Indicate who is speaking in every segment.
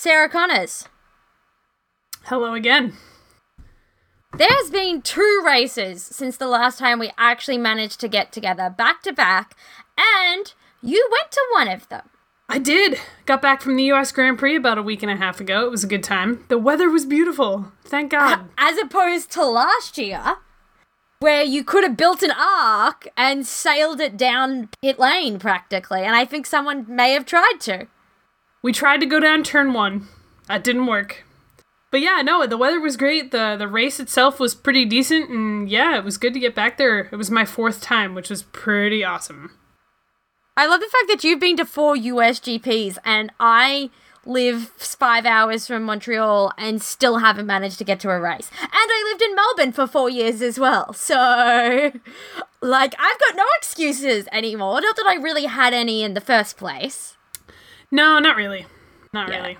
Speaker 1: Sarah Connors.
Speaker 2: Hello again.
Speaker 1: There's been two races since the last time we actually managed to get together back to back, and you went to one of them.
Speaker 2: I did. Got back from the US Grand Prix about a week and a half ago. It was a good time. The weather was beautiful. Thank God.
Speaker 1: As opposed to last year, where you could have built an arc and sailed it down pit lane practically, and I think someone may have tried to.
Speaker 2: We tried to go down turn one. That didn't work. But yeah, no, the weather was great. The the race itself was pretty decent and yeah, it was good to get back there. It was my fourth time, which was pretty awesome.
Speaker 1: I love the fact that you've been to four US GPs and I live five hours from Montreal and still haven't managed to get to a race. And I lived in Melbourne for four years as well. So, like, I've got no excuses anymore. Not that I really had any in the first place.
Speaker 2: No, not really. Not
Speaker 1: Yeah.
Speaker 2: really.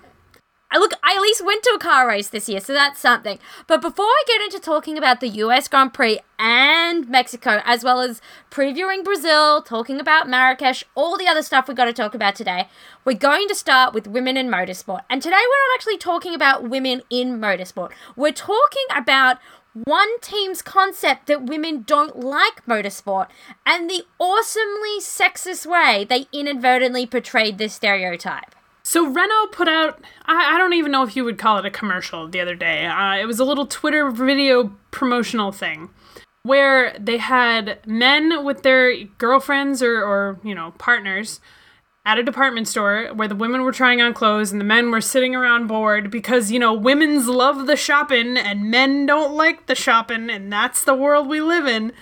Speaker 1: I look, I at least went to a car race this year, so that's something. But before I get into talking about the US Grand Prix and Mexico, as well as previewing Brazil, talking about Marrakesh, all the other stuff we've got to talk about today, we're going to start with women in motorsport. And today we're not actually talking about women in motorsport. We're talking about one team's concept that women don't like motorsport and the awesomely sexist way they inadvertently portrayed this stereotype.
Speaker 2: So Renault put out I, I don't even know if you would call it a commercial the other day. Uh, it was a little Twitter video promotional thing where they had men with their girlfriends or, or you know partners at a department store where the women were trying on clothes and the men were sitting around bored because you know women's love the shopping and men don't like the shopping and that's the world we live in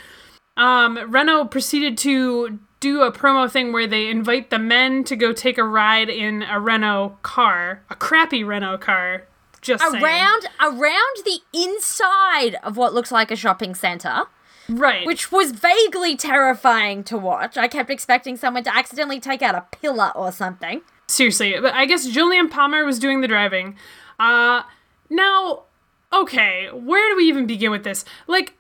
Speaker 2: um, Renault proceeded to do a promo thing where they invite the men to go take a ride in a Renault car, a crappy Renault car. Just saying.
Speaker 1: around around the inside of what looks like a shopping center
Speaker 2: right,
Speaker 1: which was vaguely terrifying to watch i kept expecting someone to accidentally take out a pillar or something
Speaker 2: seriously. But I guess Jolyon Palmer was doing the driving. Uh, now, okay, where do we even begin with this? Like,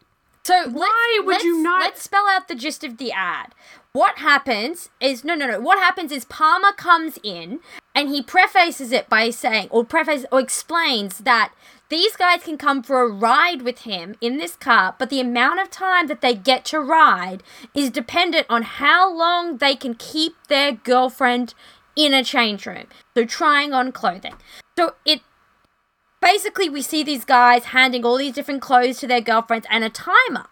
Speaker 1: so
Speaker 2: Why would you not-
Speaker 1: let's spell out the gist of the ad what happens is no no no what happens is palmer comes in and he prefaces it by saying or preface or explains that these guys can come for a ride with him in this car but the amount of time that they get to ride is dependent on how long they can keep their girlfriend in a change room so trying on clothing so it basically we see these guys handing all these different clothes to their girlfriends and a timer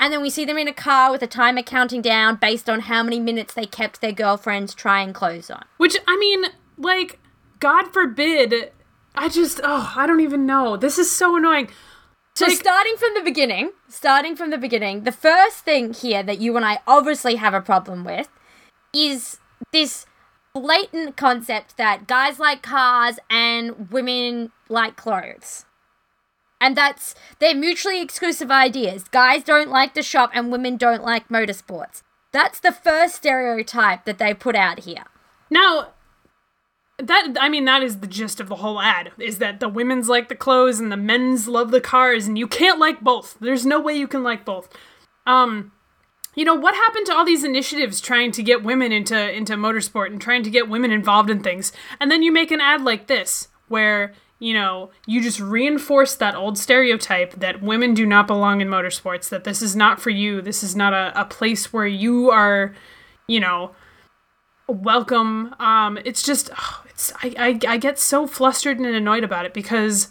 Speaker 1: and then we see them in a car with a timer counting down based on how many minutes they kept their girlfriends trying clothes on.
Speaker 2: which I mean, like, God forbid. I just, oh, I don't even know. This is so annoying.
Speaker 1: So
Speaker 2: Like-
Speaker 1: starting from the beginning, starting from the beginning, the first thing here that you and I obviously have a problem with is this blatant concept that guys like cars and women like clothes. And that's they're mutually exclusive ideas. Guys don't like to shop and women don't like motorsports. That's the first stereotype that they put out here.
Speaker 2: Now, that I mean, that is the gist of the whole ad: is that the women's like the clothes and the men's love the cars, and you can't like both. There's no way you can like both. Um, you know what happened to all these initiatives trying to get women into into motorsport and trying to get women involved in things, and then you make an ad like this where you know you just reinforce that old stereotype that women do not belong in motorsports, that this is not for you, this is not a, a place where you are, you know welcome. Um, it's just, I, I I get so flustered and annoyed about it because,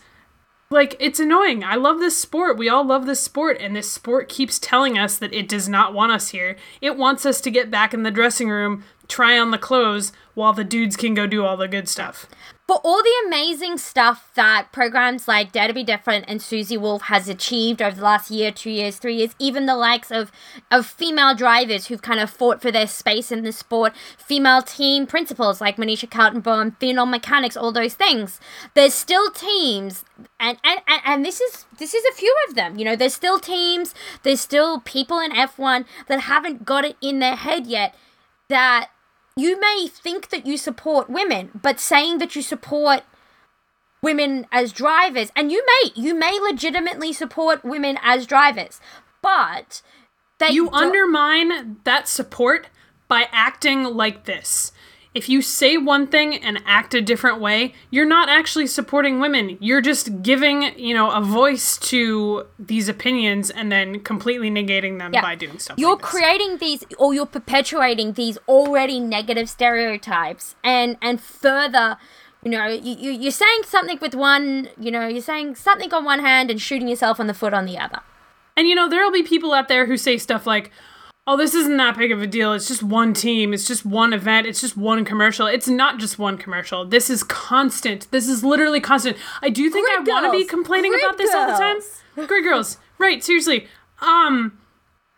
Speaker 2: like, it's annoying. I love this sport. We all love this sport, and this sport keeps telling us that it does not want us here. It wants us to get back in the dressing room, try on the clothes, while the dudes can go do all the good stuff.
Speaker 1: For all the amazing stuff that programs like Dare to Be Different and Susie Wolff has achieved over the last year, two years, three years, even the likes of, of female drivers who've kind of fought for their space in the sport, female team principals like Monisha Kaltenborn, female mechanics, all those things. There's still teams and, and, and, and this is this is a few of them. You know, there's still teams, there's still people in F1 that haven't got it in their head yet that you may think that you support women, but saying that you support women as drivers, and you may you may legitimately support women as drivers, but they
Speaker 2: You
Speaker 1: don't-
Speaker 2: undermine that support by acting like this. If you say one thing and act a different way, you're not actually supporting women. You're just giving, you know, a voice to these opinions and then completely negating them
Speaker 1: Yeah.
Speaker 2: by doing stuff.
Speaker 1: you're
Speaker 2: like
Speaker 1: creating these or you're perpetuating these already negative stereotypes and and further you know you, you you're saying something with one you know you're saying something on one hand and shooting yourself on the foot on the other
Speaker 2: And you know, there'll be people out there who say stuff like, "Oh, this isn't that big of a deal. It's just one team. It's just one event. It's just one commercial. It's not just one commercial. This is constant. This is literally constant." I do think
Speaker 1: Grid
Speaker 2: I want to be complaining
Speaker 1: Grid
Speaker 2: about this all the time. Great girls. Right, seriously. Um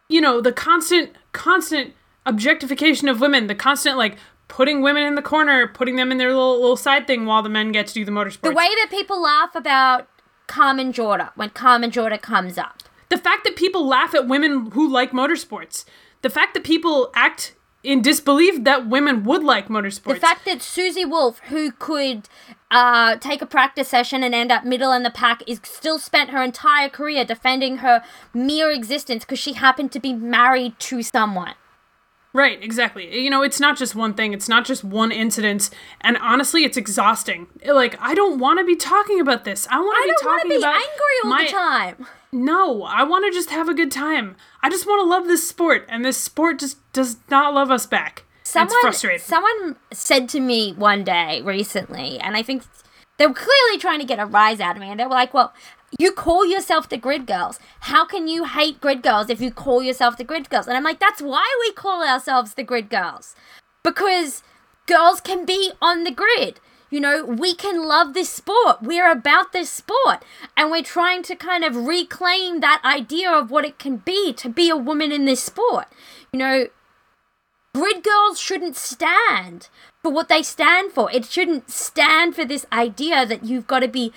Speaker 2: you know, the constant constant objectification of women, the constant like putting women in the corner, putting them in their little little side thing while the men get to do the motorsports.
Speaker 1: the way that people laugh about Carmen Jorda when Carmen Jorda comes up
Speaker 2: the fact that people laugh at women who like motorsports, the fact that people act in disbelief that women would like motorsports.
Speaker 1: The fact that Susie Wolff, who could uh, take a practice session and end up middle in the pack, is still spent her entire career defending her mere existence because she happened to be married to someone.
Speaker 2: Right, exactly. You know, it's not just one thing, it's not just one incident, and honestly, it's exhausting. Like, I don't want to be talking about this. I want to be
Speaker 1: don't want to
Speaker 2: talking
Speaker 1: be
Speaker 2: about
Speaker 1: angry all
Speaker 2: my
Speaker 1: the time.
Speaker 2: No, I want to just have a good time. I just want to love this sport, and this sport just does not love us back.
Speaker 1: Someone,
Speaker 2: it's frustrating.
Speaker 1: someone said to me one day recently, and I think they were clearly trying to get a rise out of me, and they were like, "Well, you call yourself the Grid Girls. How can you hate Grid Girls if you call yourself the Grid Girls?" And I'm like, "That's why we call ourselves the Grid Girls, because girls can be on the grid." You know, we can love this sport. We're about this sport. And we're trying to kind of reclaim that idea of what it can be to be a woman in this sport. You know, Grid girls shouldn't stand for what they stand for. It shouldn't stand for this idea that you've got to be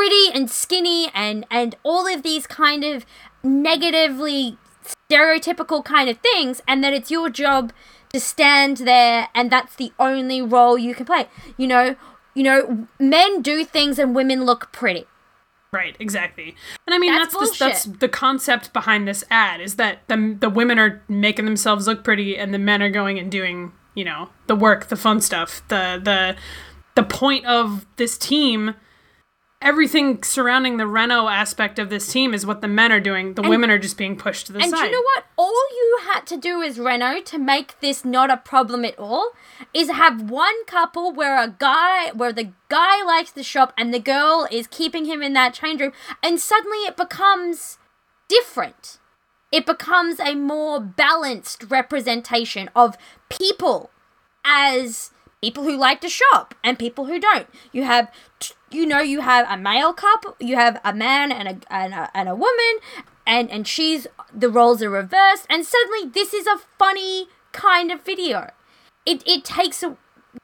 Speaker 1: pretty and skinny and and all of these kind of negatively stereotypical kind of things and that it's your job to stand there and that's the only role you can play. You know, you know, men do things and women look pretty.
Speaker 2: Right, exactly. And I mean
Speaker 1: That's
Speaker 2: that's the, that's the concept behind this ad is that the the women are making themselves look pretty and the men are going and doing, you know, the work, the fun stuff. The the the point of this team everything surrounding the Renault aspect of this team is what the men are doing. The women are just being pushed to the
Speaker 1: And
Speaker 2: side.
Speaker 1: And you know what? All you had to do as Renault to make this not a problem at all is have one couple where a guy, where the guy likes the shop and the girl is keeping him in that change room, and suddenly it becomes different. It becomes a more balanced representation of people as people who like to shop and people who don't. You have, t- you know, you have a male couple, you have a man and a and a, and a woman, and and she's the roles are reversed, and suddenly this is a funny kind of video. It it takes a,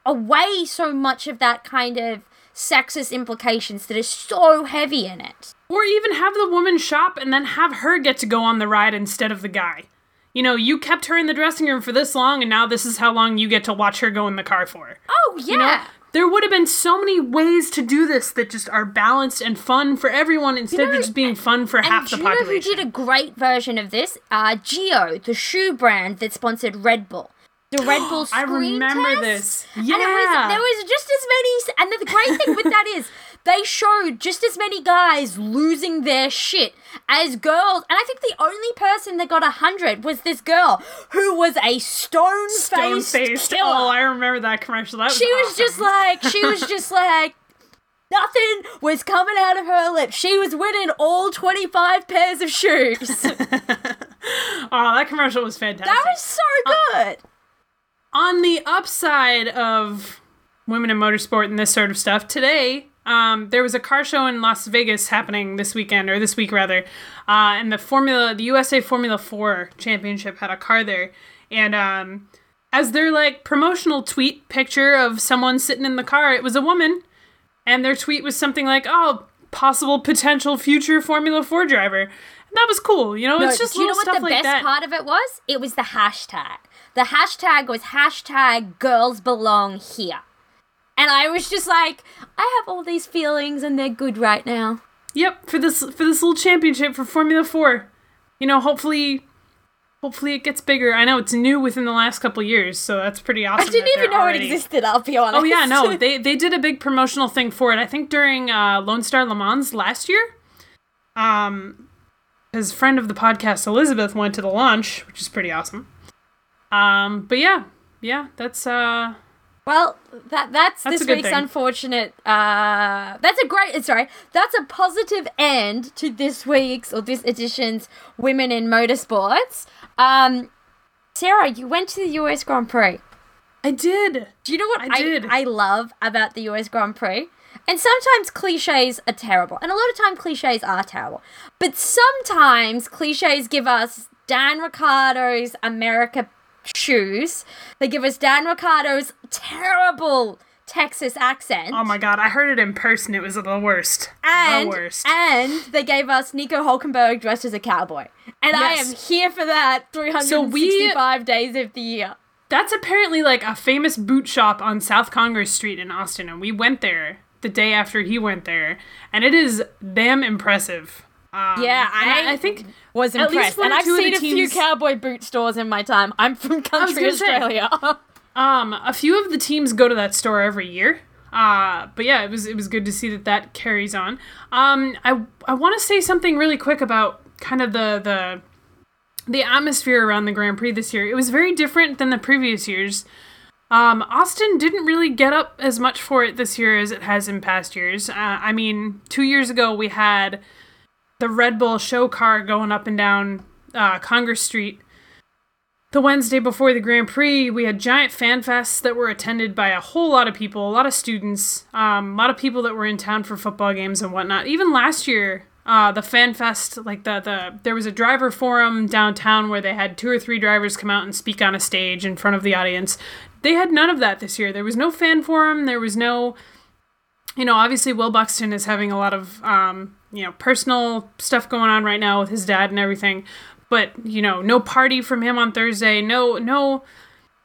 Speaker 1: away so much of that kind of sexist implications that is so heavy in it.
Speaker 2: Or even have the woman shop and then have her get to go on the ride instead of the guy. You know, you kept her in the dressing room for this long, and now this is how long you get to watch her go in the car for.
Speaker 1: Oh yeah.
Speaker 2: You know, there would have been so many ways to do this that just are balanced and fun for everyone instead
Speaker 1: know,
Speaker 2: of just being fun for half the
Speaker 1: you know who
Speaker 2: population.
Speaker 1: did a great version of this? Uh, Geox, the shoe brand that sponsored Red Bull. The Red Bull
Speaker 2: I remember
Speaker 1: test.
Speaker 2: this.
Speaker 1: And it was,
Speaker 2: Yeah.
Speaker 1: there was just as many. And the great thing with that is they showed just as many guys losing their shit as girls. And I think the only person that got a hundred was this girl who was a stone faced killer.
Speaker 2: Oh, I remember that commercial. That was
Speaker 1: she was
Speaker 2: awesome.
Speaker 1: just like she was just like nothing was coming out of her lips. She was winning all twenty five pairs of shoes.
Speaker 2: Oh, that commercial was fantastic.
Speaker 1: That was so uh, good.
Speaker 2: on the upside of women in motorsport and this sort of stuff, today um, there was a car show in Las Vegas happening this weekend, or this week rather, uh, and the Formula, the USA Formula Four Championship had a car there, and um, as their like promotional tweet picture of someone sitting in the car, it was a woman, and their tweet was something like, "Oh, possible potential future Formula Four driver." And that was cool, you know.
Speaker 1: No,
Speaker 2: it's just
Speaker 1: do you know what the
Speaker 2: like
Speaker 1: best
Speaker 2: that.
Speaker 1: part of it was? It was the hashtag. The hashtag was hashtag girls belong here. And I was just like, I have all these feelings and they're good right now.
Speaker 2: Yep, for this for this little championship for Formula 4. You know, hopefully hopefully it gets bigger. I know it's new within the last couple years, so that's pretty awesome.
Speaker 1: I didn't even know
Speaker 2: already-
Speaker 1: it existed. I'll be honest.
Speaker 2: Oh yeah, no, they they did a big promotional thing for it. I think during uh, Lone Star Le Mans last year. Um, his friend of the podcast Elizabeth went to the launch, which is pretty awesome. Um, but yeah, yeah, that's uh,
Speaker 1: Well, that that's,
Speaker 2: That's
Speaker 1: this week's
Speaker 2: thing.
Speaker 1: unfortunate. Uh, that's a great. Sorry, that's a positive end to this week's or this edition's Women in Motorsports. Um, Sarah, you went to the US Grand Prix.
Speaker 2: I did.
Speaker 1: Do you know what
Speaker 2: I did.
Speaker 1: I, love about the US Grand Prix? And sometimes cliches are terrible, and a lot of time cliches are terrible. But sometimes cliches give us Dan Ricciardo's America shoes. They give us Dan Ricciardo's terrible Texas accent.
Speaker 2: Oh my god, I heard it in person. It was the worst.
Speaker 1: and,
Speaker 2: the worst.
Speaker 1: and they gave us Nico Hulkenberg dressed as a cowboy. And I am here for that 365 days of the year.
Speaker 2: That's apparently like a famous boot shop on South Congress Street in Austin, and we went there the day after he went there, and it is damn impressive. Um,
Speaker 1: Yeah, I-
Speaker 2: I think
Speaker 1: was impressed. And I've seen a few cowboy boot stores in my time. I'm from country
Speaker 2: gonna say.
Speaker 1: Australia.
Speaker 2: Um, a few of the teams go to that store every year. Uh, but yeah, it was it was good to see that that carries on. Um, I I want to say something really quick about kind of the the the atmosphere around the Grand Prix this year. It was very different than the previous years. Um, Austin didn't really get up as much for it this year as it has in past years. Uh, I mean, two years ago we had the Red Bull show car going up and down uh, Congress Street the Wednesday before the Grand Prix, we had giant fan fests that were attended by a whole lot of people, a lot of students, um, a lot of people that were in town for football games and whatnot. Even last year, uh, the fan fest, like the the there was a driver forum downtown where they had two or three drivers come out and speak on a stage in front of the audience. They had none of that this year. There was no fan forum. There was no you know, obviously Will Buxton is having a lot of um, you know, personal stuff going on right now with his dad and everything. But, you know, no party from him on Thursday, no no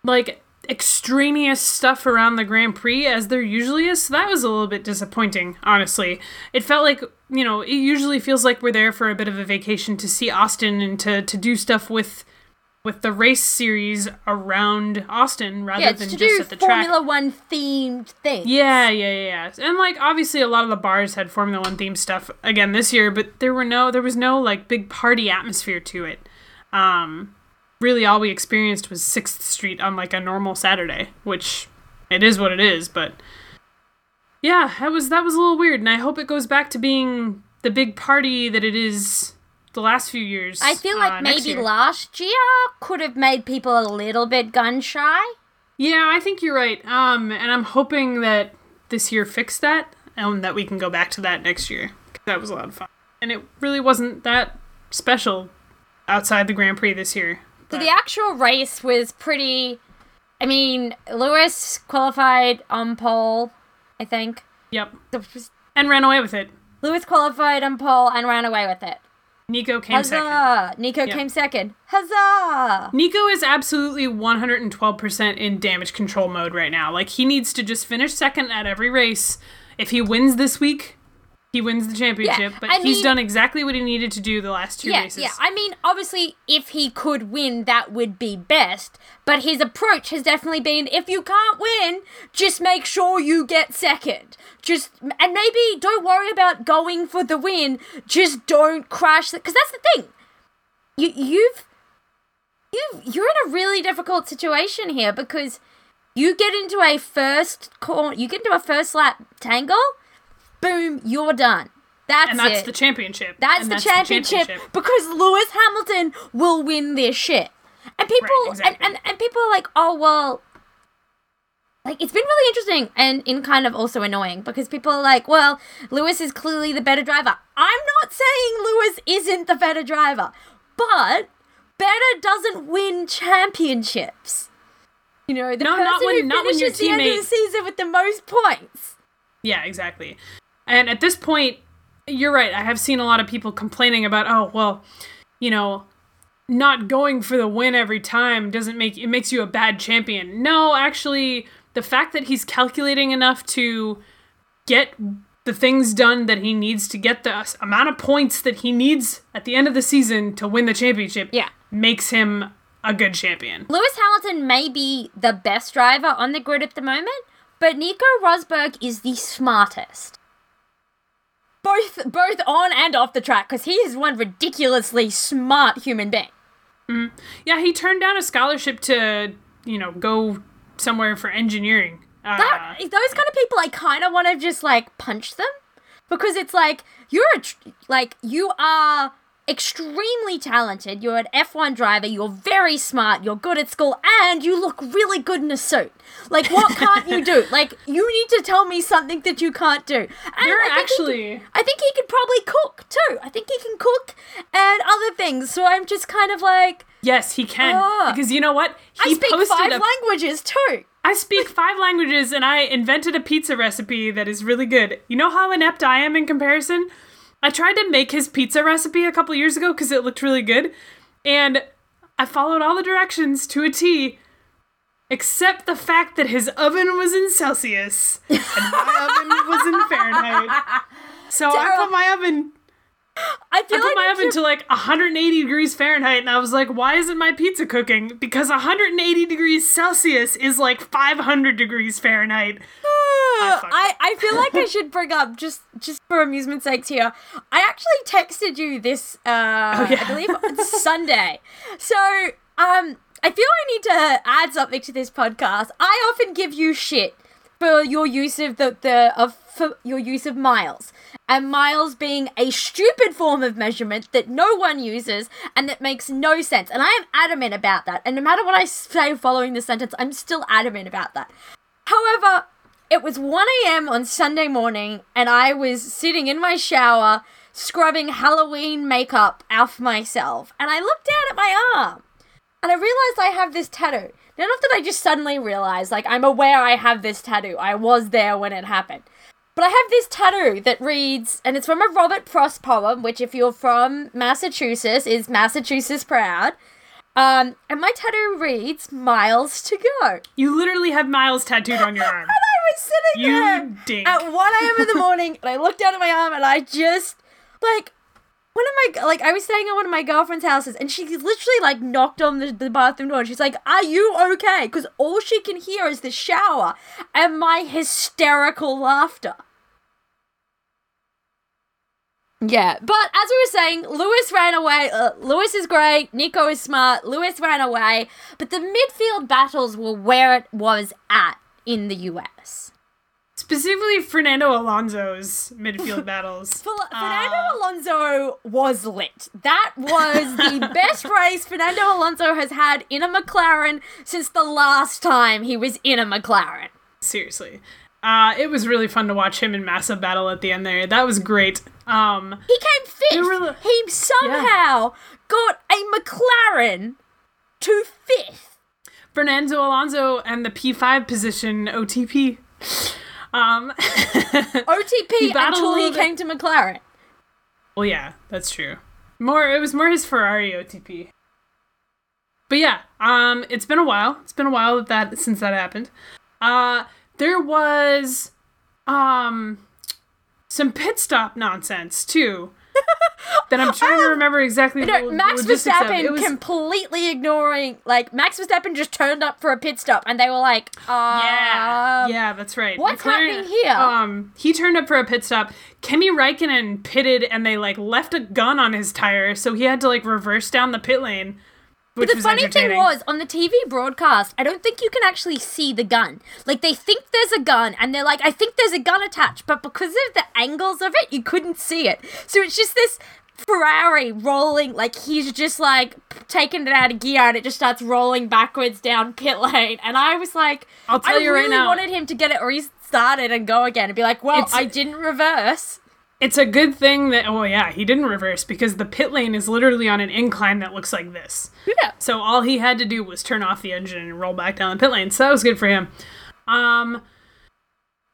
Speaker 2: like extraneous stuff around the Grand Prix as there usually is. So that was a little bit disappointing, honestly. It felt like, you know, it usually feels like we're there for a bit of a vacation to see Austin and to, to do stuff with with the race series around Austin rather
Speaker 1: yeah,
Speaker 2: than just at the track.
Speaker 1: Formula One themed things.
Speaker 2: Yeah, yeah, yeah. And like obviously a lot of the bars had Formula 1 themed stuff again this year, but there were no there was no like big party atmosphere to it. Um really all we experienced was 6th Street on like a normal Saturday, which it is what it is, but yeah, that was that was a little weird and I hope it goes back to being the big party that it is the last few years.
Speaker 1: I feel like
Speaker 2: uh,
Speaker 1: maybe
Speaker 2: year.
Speaker 1: last year could have made people a little bit gun shy.
Speaker 2: Yeah, I think you're right. Um, and I'm hoping that this year fixed that, and that we can go back to that next year. that was a lot of fun, and it really wasn't that special outside the Grand Prix this year.
Speaker 1: So the actual race was pretty. I mean, Lewis qualified on pole, I think.
Speaker 2: yep, and ran away with it.
Speaker 1: Lewis qualified on pole and ran away with it.
Speaker 2: Nico came second.
Speaker 1: Huzzah! Nico came second. Huzzah!
Speaker 2: Nico is absolutely 112% in damage control mode right now. Like he needs to just finish second at every race. If he wins this week, he wins the championship. but
Speaker 1: I
Speaker 2: he's
Speaker 1: mean-
Speaker 2: done exactly what he needed to do the last two
Speaker 1: Yeah,
Speaker 2: races.
Speaker 1: yeah. I mean, obviously, if he could win, that would be best. But his approach has definitely been: if you can't win, just make sure you get second. Just and maybe don't worry about going for the win. Just don't crash because that's the thing. You you've you you're in a really difficult situation here because you get into a first corner, you get into a first lap tangle, boom, you're done. That's
Speaker 2: and that's
Speaker 1: it.
Speaker 2: the championship.
Speaker 1: That's,
Speaker 2: And
Speaker 1: the, championship because Lewis Hamilton will win this shit. And people
Speaker 2: Right, exactly.
Speaker 1: and, and, and people are like, oh well like it's been really interesting and in kind of also annoying because people are like, well, Lewis is clearly the better driver. I'm not saying Lewis isn't the better driver, but better doesn't win championships. You know, the
Speaker 2: No,
Speaker 1: person
Speaker 2: not when-
Speaker 1: who
Speaker 2: not when your
Speaker 1: finishes the end of the season with the most points.
Speaker 2: Yeah, exactly. And at this point, you're right. I have seen a lot of people complaining about, oh, well, you know, not going for the win every time doesn't make it makes you a bad champion. No, actually, the fact that he's calculating enough to get the things done that he needs to get the amount of points that he needs at the end of the season to win the championship
Speaker 1: Yeah.
Speaker 2: makes him a good champion.
Speaker 1: Lewis Hamilton may be the best driver on the grid at the moment, but Nico Rosberg is the smartest. Both both on and off the track, because he is one ridiculously smart human being.
Speaker 2: Yeah, he turned down a scholarship to, you know, go somewhere for engineering. Uh,
Speaker 1: That those kind of people, I kind of want to just like punch them because it's like you're a tr- like you are extremely talented. You're an F1 driver. You're very smart. You're good at school, and you look really good in a suit. Like, what can't you do? Like, you need to tell me something that you can't do. And
Speaker 2: You're
Speaker 1: I think he
Speaker 2: actually-
Speaker 1: I think he could probably cook too. I think he can cook and other things. So I'm just kind of like,
Speaker 2: yes, he can.
Speaker 1: Ah.
Speaker 2: because you know what?
Speaker 1: I
Speaker 2: He
Speaker 1: speak
Speaker 2: posted
Speaker 1: five
Speaker 2: a-
Speaker 1: languages too.
Speaker 2: I speak five languages and I invented a pizza recipe that is really good. You know how inept I am in comparison? I tried to make his pizza recipe a couple years ago because it looked really good. And I followed all the directions to a T, except the fact that his oven was in Celsius and my oven was in Fahrenheit. So I put my oven
Speaker 1: I feel
Speaker 2: I put
Speaker 1: like
Speaker 2: my oven
Speaker 1: should-
Speaker 2: to like 180 degrees Fahrenheit, and I was like, why isn't my pizza cooking? Because 180 degrees Celsius is like 500 degrees Fahrenheit.
Speaker 1: I, I feel like I should bring up just just for amusement's sakes here. I actually texted you this uh
Speaker 2: Oh, yeah.
Speaker 1: I believe it's Sunday. So um I feel I need to add something to this podcast. I often give you shit for your use of the, the of for your use of miles. And miles being a stupid form of measurement that no one uses and that makes no sense. And I am adamant about that. And no matter what I say following the sentence, I'm still adamant about that. However, it was 1 a.m. on Sunday morning, and I was sitting in my shower scrubbing Halloween makeup off myself. And I looked down at my arm, and I realized I have this tattoo. Now, not that I just suddenly realized, like, I'm aware I have this tattoo. I was there when it happened. But I have this tattoo that reads, and it's from a Robert Frost poem, which, if you're from Massachusetts, is Massachusetts Proud. Um, and my tattoo reads, Miles to Go.
Speaker 2: You literally have miles tattooed on your arm.
Speaker 1: Was sitting
Speaker 2: You
Speaker 1: there
Speaker 2: dink.
Speaker 1: at 1 a.m. in the morning, and I looked down at my arm, and I just, like, one of my, like, I was staying at one of my girlfriend's houses, and she literally, like, knocked on the, the bathroom door, and she's like, Are you okay? Because all she can hear is the shower and my hysterical laughter. Yeah, but as we were saying, Lewis ran away. Uh, Lewis is great. Nico is smart. Lewis ran away. But the midfield battles were where it was at in the US.
Speaker 2: Specifically, Fernando Alonso's midfield battles.
Speaker 1: Fel- Fernando
Speaker 2: Uh,
Speaker 1: Alonso was lit. That was the best race Fernando Alonso has had in a McLaren since the last time he was in a McLaren.
Speaker 2: seriously. Uh, it was really fun to watch him in massive battle at the end there. That was great. Um,
Speaker 1: He came fifth.
Speaker 2: Were-
Speaker 1: he somehow got a McLaren to.
Speaker 2: Fernando Alonso and the P5 position OTP. Um,
Speaker 1: OTP until he came to McLaren.
Speaker 2: well, yeah, that's true. More, it was more his Ferrari OTP. But yeah, um, it's been a while. It's been a while that, that since that happened. Uh, there was, um, some pit stop nonsense too. That I'm trying to remember exactly.
Speaker 1: No,
Speaker 2: the
Speaker 1: Max. Verstappen
Speaker 2: was-
Speaker 1: completely ignoring, like, Max Verstappen just turned up for a pit stop and they were like, uh,
Speaker 2: Yeah, yeah, that's right.
Speaker 1: what's happening here?
Speaker 2: Um, he turned up for a pit stop. Kimi Räikkönen pitted, and they like left a gun on his tire, so he had to like reverse down the pit lane. Which
Speaker 1: the funny thing was, on the TV broadcast, I don't think you can actually see the gun. Like, they think there's a gun, and they're like, I think there's a gun attached, but because of the angles of it, you couldn't see it. So it's just this Ferrari rolling, like, he's just like taking it out of gear, and it just starts rolling backwards down pit lane. And I was like,
Speaker 2: I'll tell
Speaker 1: I
Speaker 2: you right
Speaker 1: really
Speaker 2: now-
Speaker 1: wanted him to get it restarted and go again and be like, well,
Speaker 2: It's-
Speaker 1: I didn't reverse.
Speaker 2: It's a good thing that oh yeah, he didn't reverse because the pit lane is literally on an incline that looks like this.
Speaker 1: Yeah.
Speaker 2: So all he had to do was turn off the engine and roll back down the pit lane. So that was good for him. Um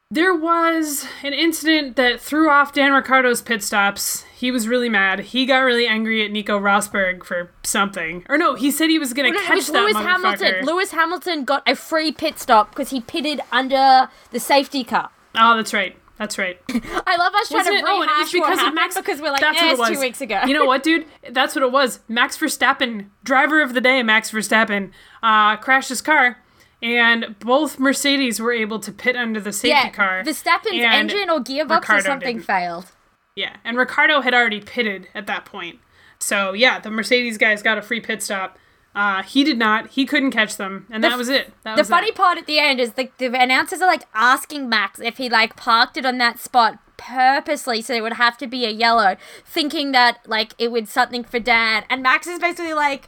Speaker 2: there was an incident that threw off Dan Ricciardo's pit stops. He was really mad. He got really angry at Nico Rosberg for something. Or no, he said he was gonna catch
Speaker 1: it was
Speaker 2: that
Speaker 1: Lewis. Hamilton. Lewis Hamilton got a free pit stop because he pitted under the safety car.
Speaker 2: Oh, that's right. That's right.
Speaker 1: I love us trying
Speaker 2: Wasn't
Speaker 1: to
Speaker 2: it? Oh, it was because of Max-
Speaker 1: because we're like,
Speaker 2: That's
Speaker 1: eh,
Speaker 2: what it was.
Speaker 1: two weeks ago.
Speaker 2: You know what, dude? That's what it was. Max Verstappen, driver of the day, Max Verstappen, uh, crashed his car, and both Mercedes were able to pit under the safety
Speaker 1: yeah,
Speaker 2: car.
Speaker 1: Verstappen's engine or gearbox or something
Speaker 2: didn't.
Speaker 1: failed.
Speaker 2: Yeah, and Ricciardo had already pitted at that point. So yeah, the Mercedes guys got a free pit stop. Uh, he did not. He couldn't catch them, and that was it. That
Speaker 1: The
Speaker 2: was
Speaker 1: funny
Speaker 2: that.
Speaker 1: part at the end is the, the announcers are like asking Max if he like parked it on that spot purposely so it would have to be a yellow, thinking that like it would something for Dan. And Max is basically like,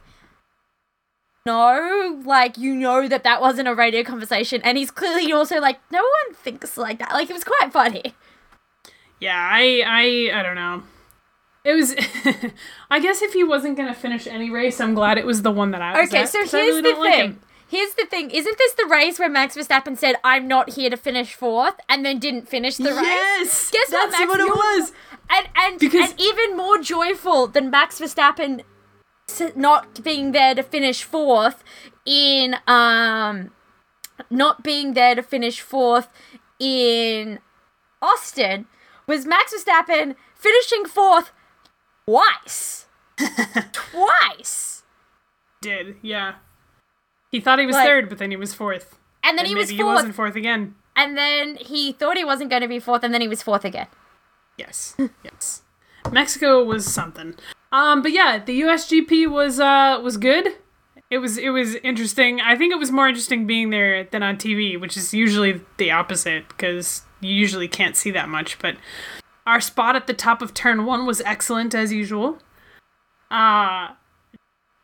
Speaker 1: no, like you know that that wasn't a radio conversation. And he's clearly also like, no one thinks like that. Like it was quite funny.
Speaker 2: Yeah, I, I, I don't know. It was. I guess if he wasn't gonna finish any race, I'm glad it was the one that I was
Speaker 1: Okay,
Speaker 2: at,
Speaker 1: so here's
Speaker 2: really
Speaker 1: the
Speaker 2: don't like
Speaker 1: thing. Here's the thing. Isn't this the race where Max Verstappen said, I'm not here to finish fourth, and then didn't finish the race?
Speaker 2: Yes,
Speaker 1: Guess what,
Speaker 2: that's
Speaker 1: Max?
Speaker 2: what it was.
Speaker 1: And and
Speaker 2: Because-
Speaker 1: and even more joyful than Max Verstappen not being there to finish fourth in um not being there to finish fourth in Austin was Max Verstappen finishing fourth twice. twice.
Speaker 2: Did yeah. He thought he was
Speaker 1: Like-
Speaker 2: third, but then he was fourth.
Speaker 1: And then
Speaker 2: And
Speaker 1: he was
Speaker 2: maybe he
Speaker 1: fourth.
Speaker 2: wasn't fourth again.
Speaker 1: and then he thought he wasn't going to be fourth and then he was fourth again.
Speaker 2: Yes, yes. Mexico was something. Um, but yeah, the USGP was uh was good. It was it was interesting. I think it was more interesting being there than on TV, which is usually the opposite because you usually can't see that much. But our spot at the top of turn one was excellent as usual. Uh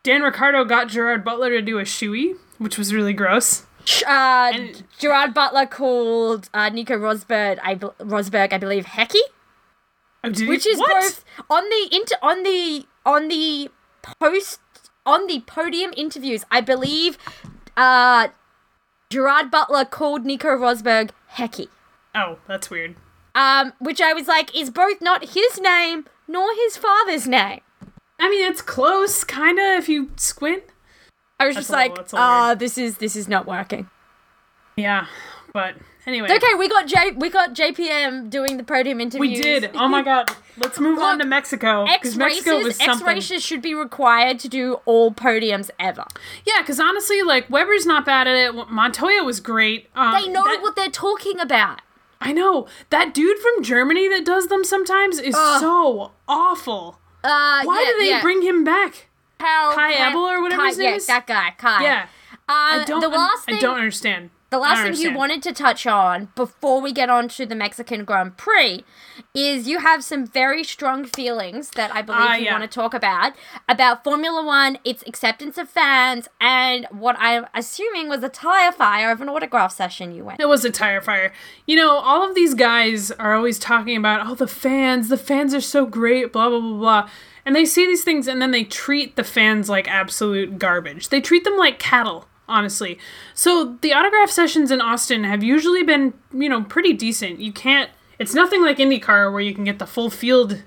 Speaker 2: Dan Ricciardo got Gerard Butler to do a shoey, which was really gross.
Speaker 1: Uh,
Speaker 2: And-
Speaker 1: Gerard Butler called uh, Nico Rosberg, I be- Rosberg, I believe, Hecky,
Speaker 2: Oh, he-
Speaker 1: which is
Speaker 2: what?
Speaker 1: both on the inter- on the on the post on the podium interviews. I believe uh, Gerard Butler called Nico Rosberg Hecky,
Speaker 2: Oh, that's weird.
Speaker 1: Um, which I was like is both not his name nor his father's name.
Speaker 2: I mean, it's close, kind of, if you squint.
Speaker 1: I was
Speaker 2: That's
Speaker 1: just like, ah, this is this is not working.
Speaker 2: Yeah, but anyway.
Speaker 1: Okay, we got J we got JPM doing the podium interview.
Speaker 2: We did. Oh my god. Let's move on to Mexico.
Speaker 1: X
Speaker 2: Because Mexico was
Speaker 1: races, X
Speaker 2: something.
Speaker 1: races should be required to do all podiums ever.
Speaker 2: Yeah, because honestly, like, Webber's not bad at it. Montoya was great. Um,
Speaker 1: They know
Speaker 2: that-
Speaker 1: what they're talking about.
Speaker 2: I know. That dude from Germany that does them sometimes is
Speaker 1: Ugh.
Speaker 2: so awful.
Speaker 1: Uh,
Speaker 2: Why
Speaker 1: yeah,
Speaker 2: do they
Speaker 1: yeah.
Speaker 2: bring him back?
Speaker 1: How,
Speaker 2: Kai
Speaker 1: Kai-
Speaker 2: Ebel or whatever
Speaker 1: Kai,
Speaker 2: his name
Speaker 1: yeah,
Speaker 2: is?
Speaker 1: that guy, Kai.
Speaker 2: Yeah.
Speaker 1: Uh,
Speaker 2: I don't,
Speaker 1: the last
Speaker 2: I
Speaker 1: thing,
Speaker 2: don't understand.
Speaker 1: The last thing you wanted to touch on before we get on to the Mexican Grand Prix is you have some very strong feelings that I believe
Speaker 2: Ah,
Speaker 1: you
Speaker 2: yeah.
Speaker 1: want to talk about about Formula One, its acceptance of fans, and what I'm assuming was a tire fire of an autograph session you went.
Speaker 2: It was a tire fire. You know, all of these guys are always talking about, oh, the fans, the fans are so great, blah, blah, blah, blah. And they say these things and then they treat the fans like absolute garbage. They treat them like cattle, honestly. So the autograph sessions in Austin have usually been, you know, pretty decent. You can't, it's nothing like IndyCar where you can get the full field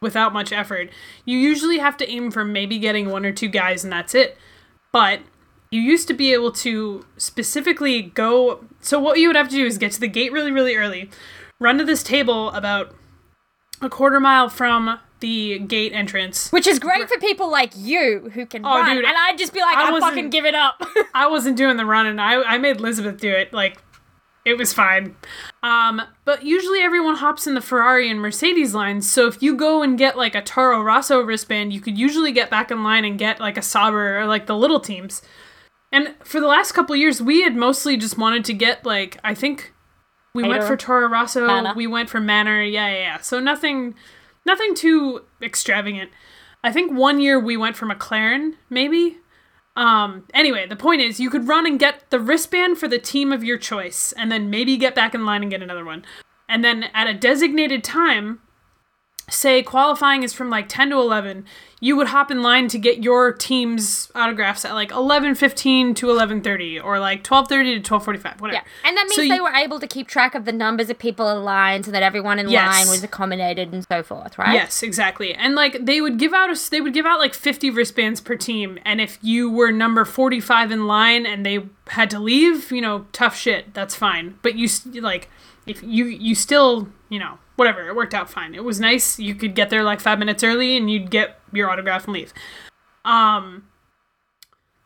Speaker 2: without much effort. You usually have to aim for maybe getting one or two guys and that's it. But you used to be able to specifically go. So, what you would have to do is get to the gate really, really early, run to this table about a quarter mile from the gate entrance.
Speaker 1: Which is great for people like you who can run.
Speaker 2: dude,
Speaker 1: and I'd just be like,
Speaker 2: I
Speaker 1: I, fucking give it up.
Speaker 2: I wasn't doing the run, and I, I made Elizabeth do it. Like, it was fine. Um, but usually everyone hops in the Ferrari and Mercedes lines. So if you go and get like a Toro Rosso wristband, you could usually get back in line and get like a Sauber or like the little teams. And for the last couple years, we had mostly just wanted to get like I think we went for Toro Rosso,
Speaker 1: Manor.
Speaker 2: we went for Manor, yeah, yeah, yeah. So nothing, nothing too extravagant. I think one year we went for a McLaren, maybe. Um, anyway, the point is you could run and get the wristband for the team of your choice, and then maybe get back in line and get another one. And then at a designated time, say qualifying is from like 10 to 11, you would hop in line to get your team's autographs at like 11:15 to 11:30 or like 12:30 to 12:45, whatever.
Speaker 1: yeah. And that means
Speaker 2: So
Speaker 1: they
Speaker 2: you-
Speaker 1: were able to keep track of the numbers of people in line so that everyone in
Speaker 2: Yes.
Speaker 1: line was accommodated and so forth, right?
Speaker 2: Yes, exactly. And like they would give out a, they would give out like 50 wristbands per team and if you were number 45 in line and they had to leave, you know, tough shit, that's fine. But you like if you you still you know whatever it worked out fine. It was nice. You could get there like five minutes early and you'd get your autograph and leave. Um,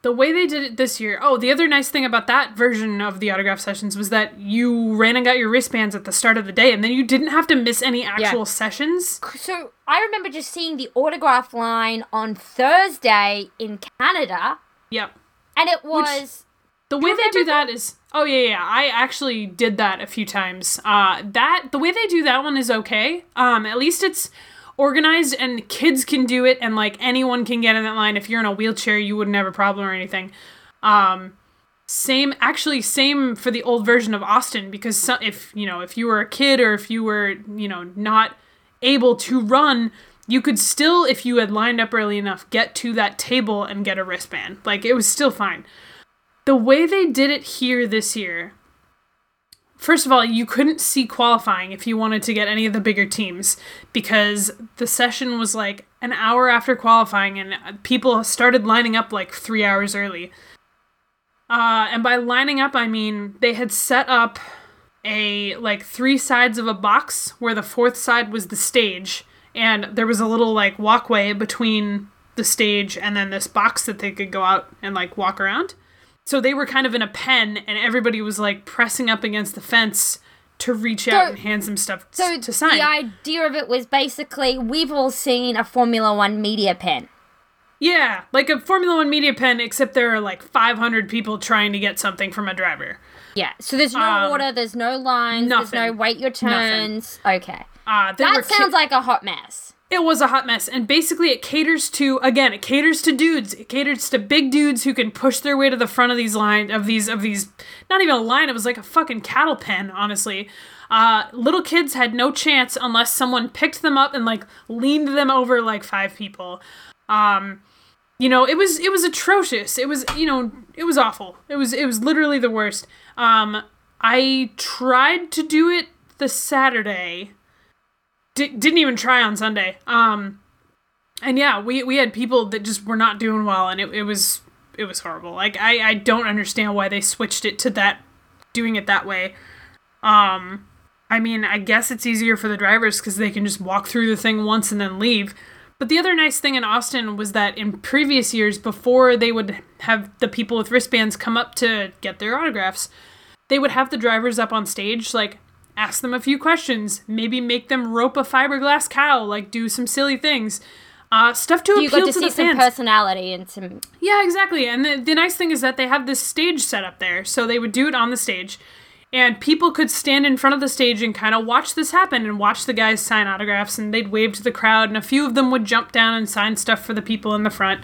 Speaker 2: the way they did it this year. Oh, the other nice thing about that version of the autograph sessions was that you ran and got your wristbands at the start of the day, and then you didn't have to miss any actual sessions.
Speaker 1: So I remember just seeing the autograph line on Thursday in Canada,
Speaker 2: Yep.
Speaker 1: and it was
Speaker 2: The way they do
Speaker 1: remember
Speaker 2: that is oh yeah yeah I actually did that a few times. Uh, that the way they do that one is okay. Um, at least it's organized and kids can do it and like anyone can get in that line. If you're in a wheelchair, you wouldn't have a problem or anything. Um, same actually same for the old version of Austin because so, if you know if you were a kid or if you were you know not able to run. You could still, if you had lined up early enough, get to that table and get a wristband. Like, it was still fine the way they did it here this year first of all you couldn't see qualifying if you wanted to get any of the bigger teams because the session was like an hour after qualifying and people started lining up like three hours early. Uh, and by lining up i mean they had set up a like three sides of a box where the fourth side was the stage and there was a little like walkway between the stage and then this box that they could go out and like walk around so they were kind of in a pen and everybody was like pressing up against the fence to reach out and hand some stuff
Speaker 1: so
Speaker 2: to sign
Speaker 1: the idea of it was basically we've all seen a Formula One media pen.
Speaker 2: yeah like a formula one media pen except there are like 500 people trying to get something from a driver
Speaker 1: Yeah, so there's no
Speaker 2: Um,
Speaker 1: order, there's no lines, there's no wait your turns. Okay,
Speaker 2: uh,
Speaker 1: that
Speaker 2: ki-
Speaker 1: sounds like a hot mess.
Speaker 2: It was a hot mess. And basically it caters to again it caters to dudes. It caters to big dudes who can push their way to the front of these line of these of these not even a line it was like a fucking cattle pen honestly. Uh, little kids had no chance unless someone picked them up and like leaned them over like five people. Um you know it was it was atrocious. It was you know it was awful. It was it was literally the worst. Um i tried to do it the saturday di- didn't even try on Sunday. Um, and yeah, we we had people that just were not doing well, and it, it was it was horrible. Like I I don't understand why they switched it to that doing it that way. Um, I mean, I guess it's easier for the drivers because they can just walk through the thing once and then leave. But the other nice thing in Austin was that in previous years, before they would have the people with wristbands come up to get their autographs, they would have the drivers up on stage, like ask them a few questions, maybe make them rope a fiberglass cow, like do some silly things, uh, stuff to
Speaker 1: You
Speaker 2: appeal
Speaker 1: to
Speaker 2: to
Speaker 1: see
Speaker 2: the
Speaker 1: some
Speaker 2: fans.
Speaker 1: personality and some.
Speaker 2: Yeah, exactly. And the, the nice thing is that they have this stage set up there. So they would do it on the stage. And people could stand in front of the stage and kind of watch this happen and watch the guys sign autographs. And they'd wave to the crowd. And a few of them would jump down and sign stuff for the people in the front.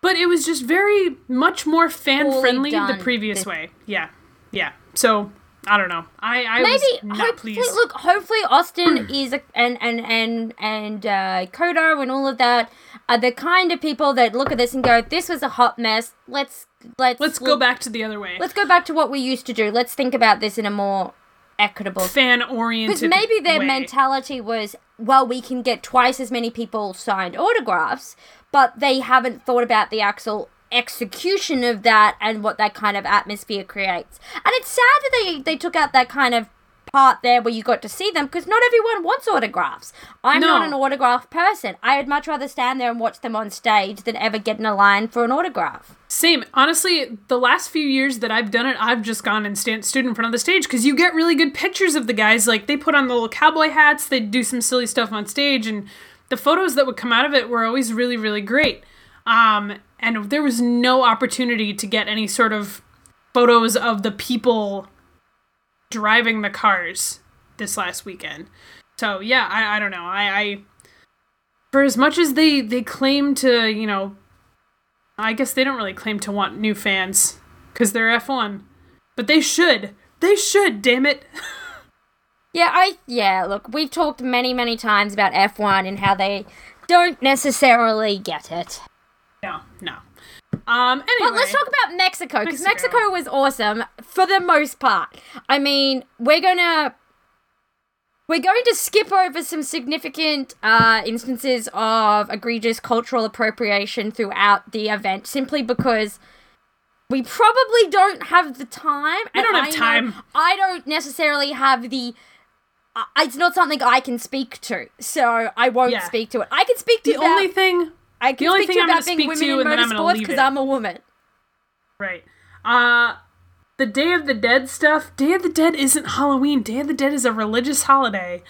Speaker 2: But it was just very much more fan friendly the previous way. Yeah. Yeah. So I don't know. I, I
Speaker 1: Maybe
Speaker 2: was not
Speaker 1: hopefully,
Speaker 2: pleased.
Speaker 1: look. Hopefully, Austin is a, and and and and uh, COTA and all of that are the kind of people that look at this and go, "This was a hot mess. Let's let's
Speaker 2: Let's go back to the other way.
Speaker 1: Let's go back to what we used to do. Let's think about this in a more equitable
Speaker 2: fan oriented.
Speaker 1: Because maybe their
Speaker 2: way.
Speaker 1: mentality was, well, we can get twice as many people signed autographs, but they haven't thought about the actual execution of that and what that kind of atmosphere creates. And it's sad that they, they took out that kind of part there where you got to see them because not everyone wants autographs. I'm not an autograph person. I'd much rather stand there and watch them on stage than ever get in a line for an autograph.
Speaker 2: Same. Honestly, the last few years that I've done it, I've just gone and stand, stood in front of the stage because you get really good pictures of the guys. Like they put on the little cowboy hats, they do some silly stuff on stage, and the photos that would come out of it were always really, really great. Um, and there was no opportunity to get any sort of photos of the people driving the cars this last weekend. So yeah, I, I don't know. I, I for as much as they they claim to, you know, I guess they don't really claim to want new fans because they're F1, but they should. They should. Damn it.
Speaker 1: Yeah, I yeah, look, we've talked many, many times about F1 and how they don't necessarily get it.
Speaker 2: No, no. Um. Anyway,
Speaker 1: But let's talk about Mexico because
Speaker 2: Mexico.
Speaker 1: Mexico. was awesome for the most part. I mean, we're gonna we're going to skip over some significant uh, instances of egregious cultural appropriation throughout the event, simply because we probably don't have the time.
Speaker 2: We don't have
Speaker 1: I
Speaker 2: time.
Speaker 1: I don't necessarily have the. Uh, it's not something I can speak to, so I won't
Speaker 2: Yeah.
Speaker 1: speak to it. I can speak to
Speaker 2: The only thing,
Speaker 1: I can
Speaker 2: the only
Speaker 1: speak
Speaker 2: thing
Speaker 1: to
Speaker 2: I'm
Speaker 1: about being
Speaker 2: speak
Speaker 1: women
Speaker 2: to,
Speaker 1: in
Speaker 2: and then I'm
Speaker 1: because. I'm a woman.
Speaker 2: right? Uh, the Day of the Dead stuff. Day of the Dead isn't Halloween. Day of the Dead is a religious holiday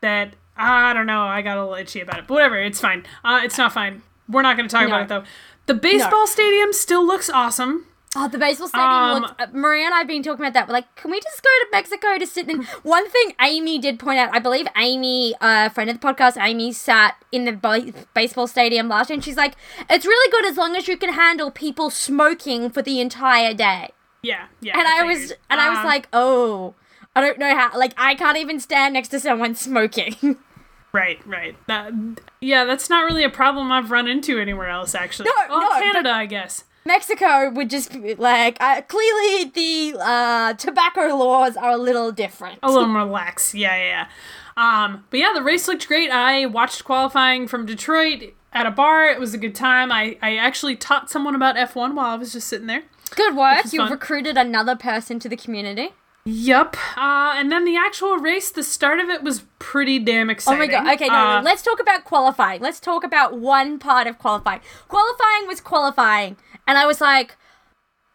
Speaker 2: that I don't know. I got a little itchy about it, but whatever. It's fine. Uh, it's not fine. We're not going to talk
Speaker 1: No.
Speaker 2: about it though. The baseball stadium still looks awesome.
Speaker 1: Oh, the baseball stadium
Speaker 2: Um,
Speaker 1: looks. Uh, Maria and I have been talking about that. We're like, can we just go to Mexico to sit in? One thing Amy did point out, I believe Amy, a friend of the podcast, Amy sat in the ba- baseball stadium last year, and she's like, it's really good as long as you can handle people smoking for the entire day.
Speaker 2: Yeah, yeah.
Speaker 1: And I was, and I was
Speaker 2: Um,
Speaker 1: like, oh, I don't know how. Like, I can't even stand next to someone smoking.
Speaker 2: Right, right. That, yeah, that's not really a problem I've run into anywhere else, actually.
Speaker 1: No,
Speaker 2: well,
Speaker 1: no, but-
Speaker 2: Canada, I guess.
Speaker 1: Mexico would just be like, uh, clearly the uh, tobacco laws are a little different.
Speaker 2: A little more lax. Yeah, yeah, yeah. Um, but yeah, the race looked great. I watched qualifying from Detroit at a bar. It was a good time. I, I actually taught someone about F1 while I was just sitting there.
Speaker 1: Good work. You've
Speaker 2: fun.
Speaker 1: recruited another person to the community.
Speaker 2: Yup. Uh, and then the actual race, the start of it was pretty damn exciting.
Speaker 1: Oh my god. Okay, no,
Speaker 2: Uh,
Speaker 1: no, let's talk about qualifying. Let's talk about one part of qualifying. Qualifying was qualifying, and I was like,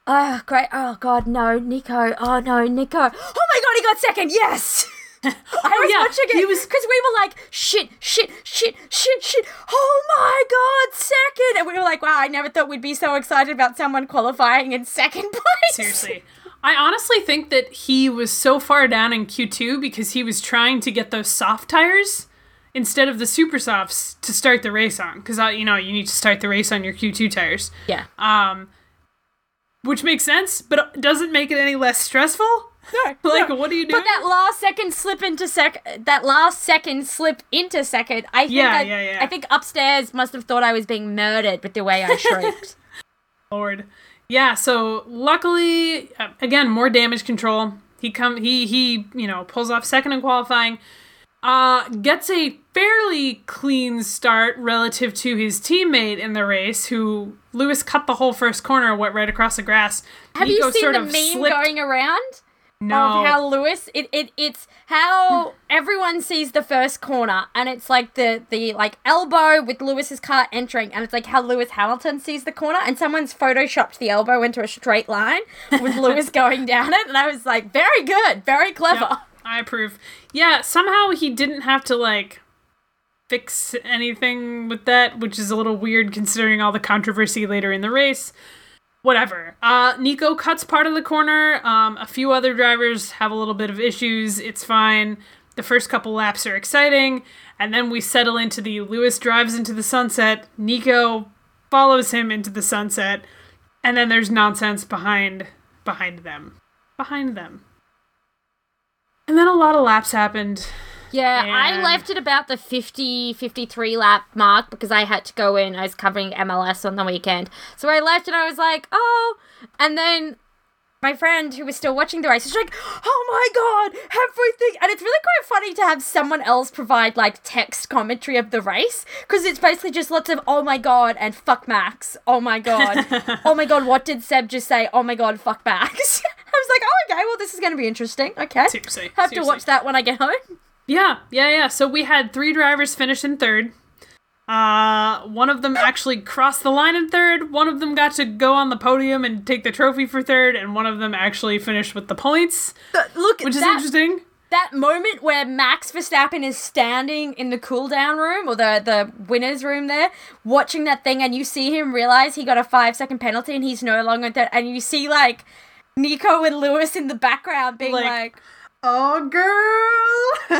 Speaker 1: oh, great. Oh god, no, Nico. Oh no, Nico. Oh my god, he got second. Yes. I was
Speaker 2: yeah,
Speaker 1: watching it
Speaker 2: he was-
Speaker 1: because we were like, shit, shit, shit, shit, shit. Oh my god, second! And we were like, wow, I never thought we'd be so excited about someone qualifying in second place.
Speaker 2: Seriously. I honestly think that he was so far down in Q2 because he was trying to get those soft tires instead of the super softs to start the race on. Because, you know, you need to start the race on your Q2 tires.
Speaker 1: Yeah.
Speaker 2: Um, which makes sense, but doesn't make it any less stressful.
Speaker 1: No,
Speaker 2: Like,
Speaker 1: no.
Speaker 2: what are you doing?
Speaker 1: But that last second slip into sec, that last second slip into second, I think
Speaker 2: Yeah,
Speaker 1: I,
Speaker 2: yeah, yeah.
Speaker 1: I think upstairs must have thought I was being murdered with the way I shrieked.
Speaker 2: Lord. Yeah, so luckily, uh, again, more damage control. He come he he you know pulls off second in qualifying. Uh, gets a fairly clean start relative to his teammate in the race, who Lewis cut the whole first corner, went right across the grass.
Speaker 1: have
Speaker 2: Nico
Speaker 1: you seen the meme
Speaker 2: slipped-
Speaker 1: going around
Speaker 2: No,
Speaker 1: of how Lewis? It, it it's how everyone sees the first corner, and it's like the the like elbow with Lewis's car entering, and it's like how Lewis Hamilton sees the corner, and someone's photoshopped the elbow into a straight line with Lewis going down it, and I was like, very good, very clever.
Speaker 2: Yep, I approve. Yeah, somehow he didn't have to like fix anything with that, which is a little weird considering all the controversy later in the race. Whatever. Uh, Nico cuts part of the corner. Um, a few other drivers have a little bit of issues. It's fine. The first couple laps are exciting, and then we settle into the Lewis drives into the sunset. Nico follows him into the sunset, and then there's nonsense behind behind them, behind them. And then a lot of laps happened.
Speaker 1: Yeah, I left at about the 50, 53 lap mark because I had to go in. I was covering MLS on the weekend. So I left and I was like, oh. And then my friend who was still watching the race was like, oh my god, everything. And it's really quite funny to have someone else provide like text commentary of the race because it's basically just lots of, oh my god, and fuck Max. Oh my god. oh my god, what did Seb just say? Oh my god, fuck Max. I was like, oh, okay, well, this is going to be interesting. Okay.
Speaker 2: Seriously.
Speaker 1: Have to watch that when I get home.
Speaker 2: Yeah, yeah, yeah. So we had three drivers finish in third. Uh, one of them actually crossed the line in third. One of them got to go on the podium and take the trophy for third, and one of them actually finished with the points,
Speaker 1: Look,
Speaker 2: which is
Speaker 1: that,
Speaker 2: interesting.
Speaker 1: that moment where Max Verstappen is standing in the cool down room or the the winners room there, watching that thing, and you see him realize he got a five second penalty and he's no longer there, and you see like Nico and Lewis in the background being
Speaker 2: Like,
Speaker 1: like.
Speaker 2: Oh, girl!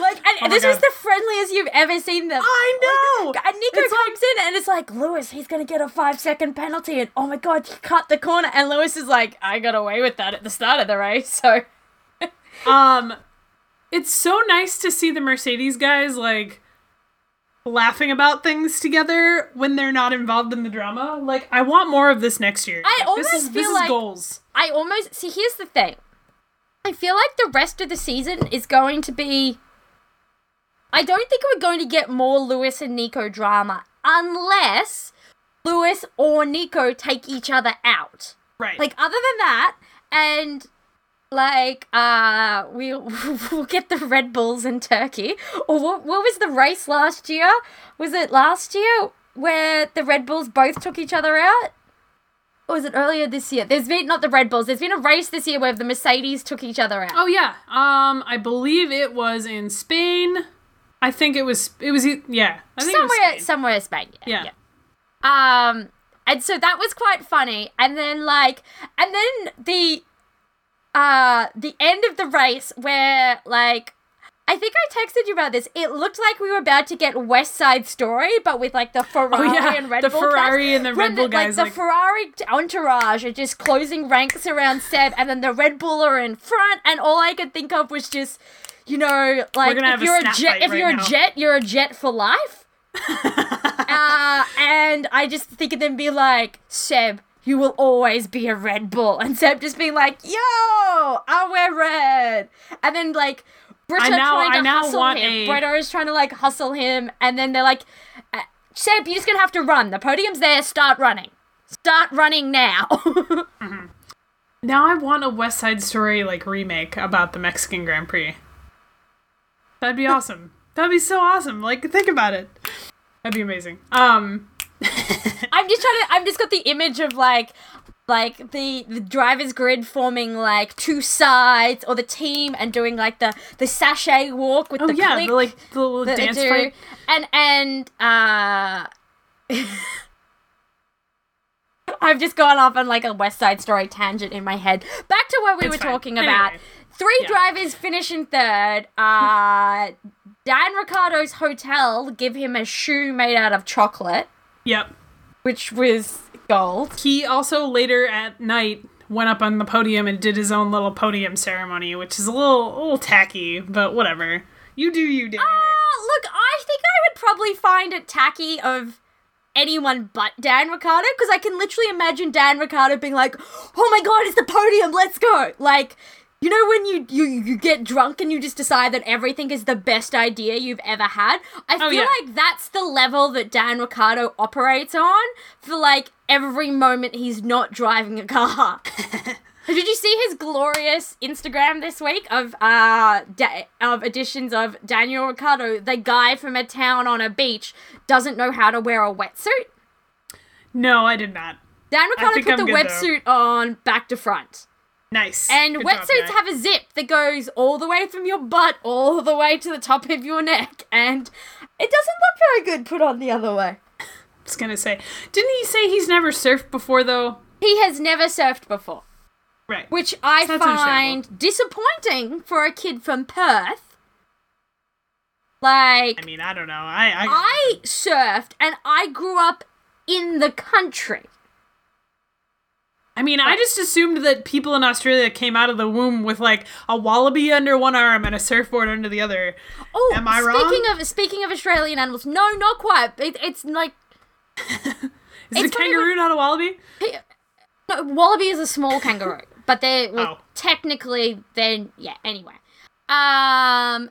Speaker 1: like, and
Speaker 2: Oh
Speaker 1: this was
Speaker 2: God.
Speaker 1: the friendliest you've ever seen them.
Speaker 2: I know.
Speaker 1: And Nico
Speaker 2: It's
Speaker 1: comes in and it's like, Lewis, he's gonna get a five second penalty, and oh my god, he cut the corner. And Lewis is like, I got away with that at the start of the race, so
Speaker 2: Um, it's so nice to see the Mercedes guys like laughing about things together when they're not involved in the drama. Like, I want more of this next year.
Speaker 1: I
Speaker 2: Like,
Speaker 1: almost
Speaker 2: this is,
Speaker 1: feel
Speaker 2: this
Speaker 1: like-
Speaker 2: is goals.
Speaker 1: I almost see. Here's the thing. I feel like the rest of the season is going to be. I don't think we're going to get more Lewis and Nico drama unless Lewis or Nico take each other out.
Speaker 2: Right.
Speaker 1: Like other than that, and like uh we we'll get the Red Bulls in Turkey. Or what what was the race last year? Was it last year where the Red Bulls both took each other out? Or was it earlier this year? There's been not the Red Bulls. There's been a race this year where the Mercedes took each other out.
Speaker 2: Oh yeah. Um, I believe it was in Spain. I think it was. It was. Yeah. I think
Speaker 1: somewhere,
Speaker 2: it was Spain.
Speaker 1: somewhere in Spain. Yeah,
Speaker 2: Yeah.
Speaker 1: yeah. Um, and so that was quite funny. And then like, and then the, uh, the end of the race where like. I think I texted you about this. It looked like we were about to get West Side Story, but with like the Ferrari
Speaker 2: Oh, yeah,
Speaker 1: and Red
Speaker 2: the
Speaker 1: Bull.
Speaker 2: The
Speaker 1: Ferrari
Speaker 2: and the Red Bull guys,
Speaker 1: Like
Speaker 2: like-
Speaker 1: the Ferrari entourage are just closing ranks around Seb, and then the Red Bull are in front, and all I could think of was just, you know, like if
Speaker 2: a
Speaker 1: you're a jet, if
Speaker 2: right
Speaker 1: you're
Speaker 2: now.
Speaker 1: a jet, you're a jet for life. uh, and I just think of them be like, Seb, you will always be a Red Bull. And Seb just being like, yo, I wear red. And then like, Britta
Speaker 2: I now-
Speaker 1: trying to
Speaker 2: I now
Speaker 1: hustle
Speaker 2: want
Speaker 1: him.
Speaker 2: a-
Speaker 1: Britta is trying to like hustle him. And then they're like, uh, Seb, you're just to have to run. The podium's there. Start running. Start running now.
Speaker 2: Now I want a West Side Story like remake about the Mexican Grand Prix. That'd be awesome. That'd be so awesome. Like think about it. That'd be amazing. Um
Speaker 1: I'm just trying to. I've just got the image of like, like the the driver's grid forming like two sides, or the team and doing like the the sachet walk with
Speaker 2: oh
Speaker 1: the
Speaker 2: yeah,
Speaker 1: click
Speaker 2: the like the little
Speaker 1: that they
Speaker 2: dance
Speaker 1: do.
Speaker 2: fight.
Speaker 1: and and uh. I've just gone off on like a West Side Story tangent in my head. Back to what we were
Speaker 2: fine.
Speaker 1: talking
Speaker 2: Anyway.
Speaker 1: about. Three
Speaker 2: Yeah.
Speaker 1: drivers finish in third. Uh, Dan Ricciardo's hotel give him a shoe made out of chocolate,
Speaker 2: Yep.
Speaker 1: which was gold.
Speaker 2: He also later at night went up on the podium and did his own little podium ceremony, which is a little a little tacky, but whatever. You do you, Danny.
Speaker 1: Uh, look, I think I would probably find it tacky of anyone but Dan Ricciardo because I can literally imagine Dan Ricciardo being like, "Oh my god, it's the podium, let's go!" Like, you know when you you you get drunk and you just decide that everything is the best idea you've ever had. I
Speaker 2: Oh,
Speaker 1: feel
Speaker 2: yeah.
Speaker 1: like that's the level that Dan Ricciardo operates on for like every moment he's not driving a car. Did you see his glorious Instagram this week of uh da- of editions of Daniel Ricciardo, the guy from a town on a beach, doesn't know how to wear a wetsuit?
Speaker 2: No, I did not.
Speaker 1: Dan Ricciardo put
Speaker 2: I'm
Speaker 1: the
Speaker 2: good, though.
Speaker 1: wetsuit on back to front.
Speaker 2: Nice.
Speaker 1: And
Speaker 2: Good
Speaker 1: wetsuits
Speaker 2: guy.
Speaker 1: have a zip that goes all the way from your butt all the way to the top of your neck, and it doesn't look very good put on the other way.
Speaker 2: I was gonna say, didn't he say he's never surfed before though?
Speaker 1: He has never surfed before.
Speaker 2: Right.
Speaker 1: which I
Speaker 2: That's
Speaker 1: find disappointing for a kid from Perth. Like
Speaker 2: I mean, I don't know. I I,
Speaker 1: I surfed and I grew up in the country.
Speaker 2: I mean, I just assumed that people in Australia came out of the womb with like a wallaby under one arm and a surfboard under the other.
Speaker 1: Oh,
Speaker 2: Am I
Speaker 1: speaking
Speaker 2: wrong?
Speaker 1: of speaking of Australian animals, no, not quite. It, it's like
Speaker 2: Is
Speaker 1: It's
Speaker 2: a kangaroo not a wallaby?
Speaker 1: no, wallaby is a small kangaroo, but they're well,
Speaker 2: Oh.
Speaker 1: technically then yeah. Anyway, um,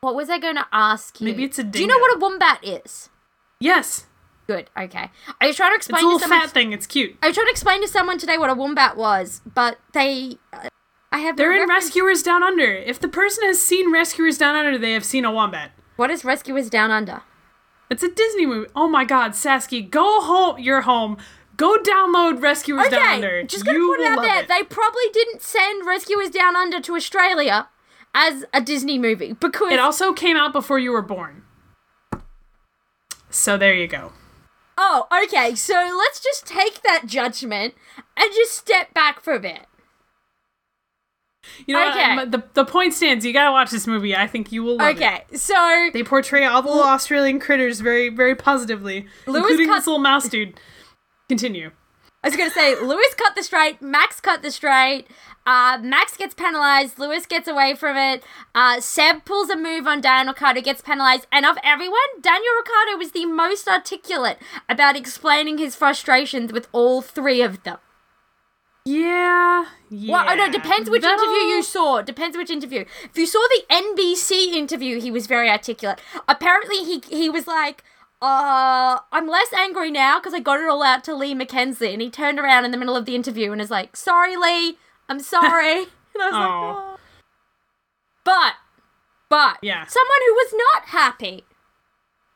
Speaker 1: what was I going to ask you?
Speaker 2: Maybe it's a
Speaker 1: Do you know what a wombat is?
Speaker 2: Yes.
Speaker 1: Good. Okay. I was trying to explain.
Speaker 2: It's a little
Speaker 1: to someone.
Speaker 2: fat thing. It's cute.
Speaker 1: I was trying to explain to someone today what a wombat was, but they. Uh, I have.
Speaker 2: They're in
Speaker 1: reference-
Speaker 2: Rescuers Down Under. If the person has seen Rescuers Down Under, they have seen a wombat.
Speaker 1: What is Rescuers Down Under?
Speaker 2: It's a Disney movie. Oh my god, Sasky, go home. You're home. Go download Rescuers Down Under.
Speaker 1: Okay, just gonna
Speaker 2: You
Speaker 1: put it out there.
Speaker 2: it.
Speaker 1: They probably didn't send Rescuers Down Under to Australia as a Disney movie because
Speaker 2: It also came out before you were born. So there you go.
Speaker 1: Oh, okay. So let's just take that judgment and just step back for a bit.
Speaker 2: You know
Speaker 1: Okay.
Speaker 2: what? The, the point stands. You gotta watch this movie. I think you will love it.
Speaker 1: Okay, so
Speaker 2: They portray all the little Australian critters very, very positively,
Speaker 1: Lewis
Speaker 2: including
Speaker 1: cut-
Speaker 2: this little mouse dude. Continue.
Speaker 1: I was gonna say Lewis cut the straight, Max cut the straight. Uh, Max gets penalized. Lewis gets away from it. Uh, Seb pulls a move on Daniel Ricciardo, gets penalized. And of everyone, Daniel Ricciardo was the most articulate about explaining his frustrations with all three of them.
Speaker 2: Yeah. Yeah.
Speaker 1: Well, oh no, depends which
Speaker 2: That'll-
Speaker 1: interview you saw. Depends which interview. If you saw the NBC interview, he was very articulate. Apparently, he he was like, uh, I'm less angry now because I got it all out to Lee McKenzie, and he turned around in the middle of the interview and is like, "Sorry, Lee, I'm sorry." and I was like, "Oh." But, but,
Speaker 2: Yeah.
Speaker 1: someone who was not happy,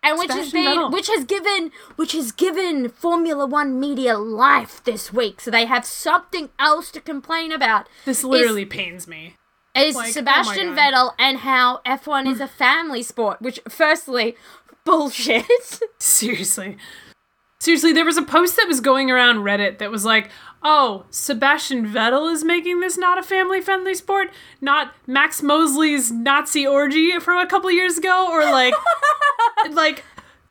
Speaker 1: and which has been,
Speaker 2: Vettel.
Speaker 1: which has given, which has given Formula One media life this week, so they have something else to complain about.
Speaker 2: This literally pains me.
Speaker 1: Is
Speaker 2: Like, oh
Speaker 1: Sebastian
Speaker 2: God.
Speaker 1: Vettel and how F1 is a family sport, which, firstly, bullshit.
Speaker 2: Seriously. Seriously, there was a post that was going around Reddit that was like, oh, Sebastian Vettel is making this not a family friendly sport, not Max Mosley's Nazi orgy from a couple years ago, or like, like,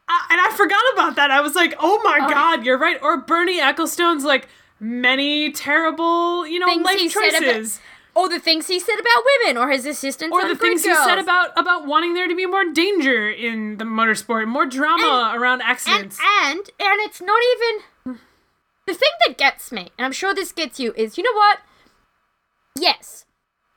Speaker 2: I, and I forgot about that. I was like, oh my oh. god, you're right. Or Bernie Ecclestone's like, many terrible, you know,
Speaker 1: Things
Speaker 2: life choices.
Speaker 1: Or the things he said about women, or his assistants,
Speaker 2: or
Speaker 1: on
Speaker 2: the things he said about about wanting there to be more danger in the motorsport, more drama around accidents.
Speaker 1: and and it's not even the thing that gets me, and I'm sure this gets you, is you know what? Yes,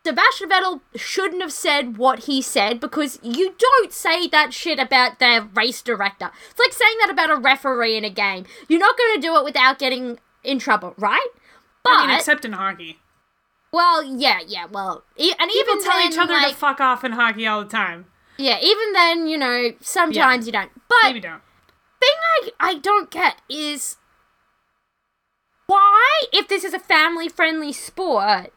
Speaker 1: Sebastian Vettel shouldn't have said what he said because you don't say that shit about the race director. It's like saying that about a referee in a game. You're not going to do it without getting in trouble, right? But
Speaker 2: I mean, except in hockey.
Speaker 1: Well, yeah, yeah, well, e- and
Speaker 2: People
Speaker 1: even
Speaker 2: tell
Speaker 1: then,
Speaker 2: each other
Speaker 1: like,
Speaker 2: to fuck off in hockey all the time.
Speaker 1: yeah, even then, you know, sometimes you don't. But
Speaker 2: Maybe don't.
Speaker 1: thing I, I don't get is why, if this is a family friendly sport,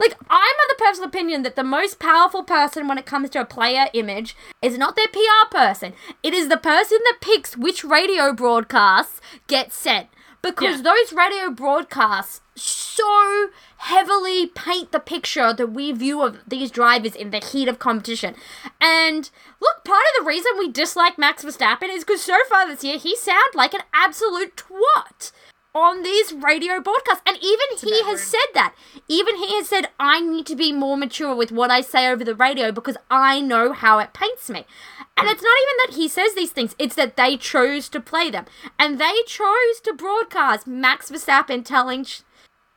Speaker 1: like I'm of the personal opinion that the most powerful person when it comes to a player image is not their PR person. It is the person that picks which radio broadcasts get sent. Because
Speaker 2: Yeah.
Speaker 1: those radio broadcasts so heavily paint the picture that we view of these drivers in the heat of competition. And look, part of the reason we dislike Max Verstappen is because so far this year he sounds like an absolute twat on these radio broadcasts. And even he has
Speaker 2: word.
Speaker 1: said that. Even he has said, I need to be more mature with what I say over the radio because I know how it paints me. And it's not even that he says these things, it's that they chose to play them. And they chose to broadcast Max Verstappen telling.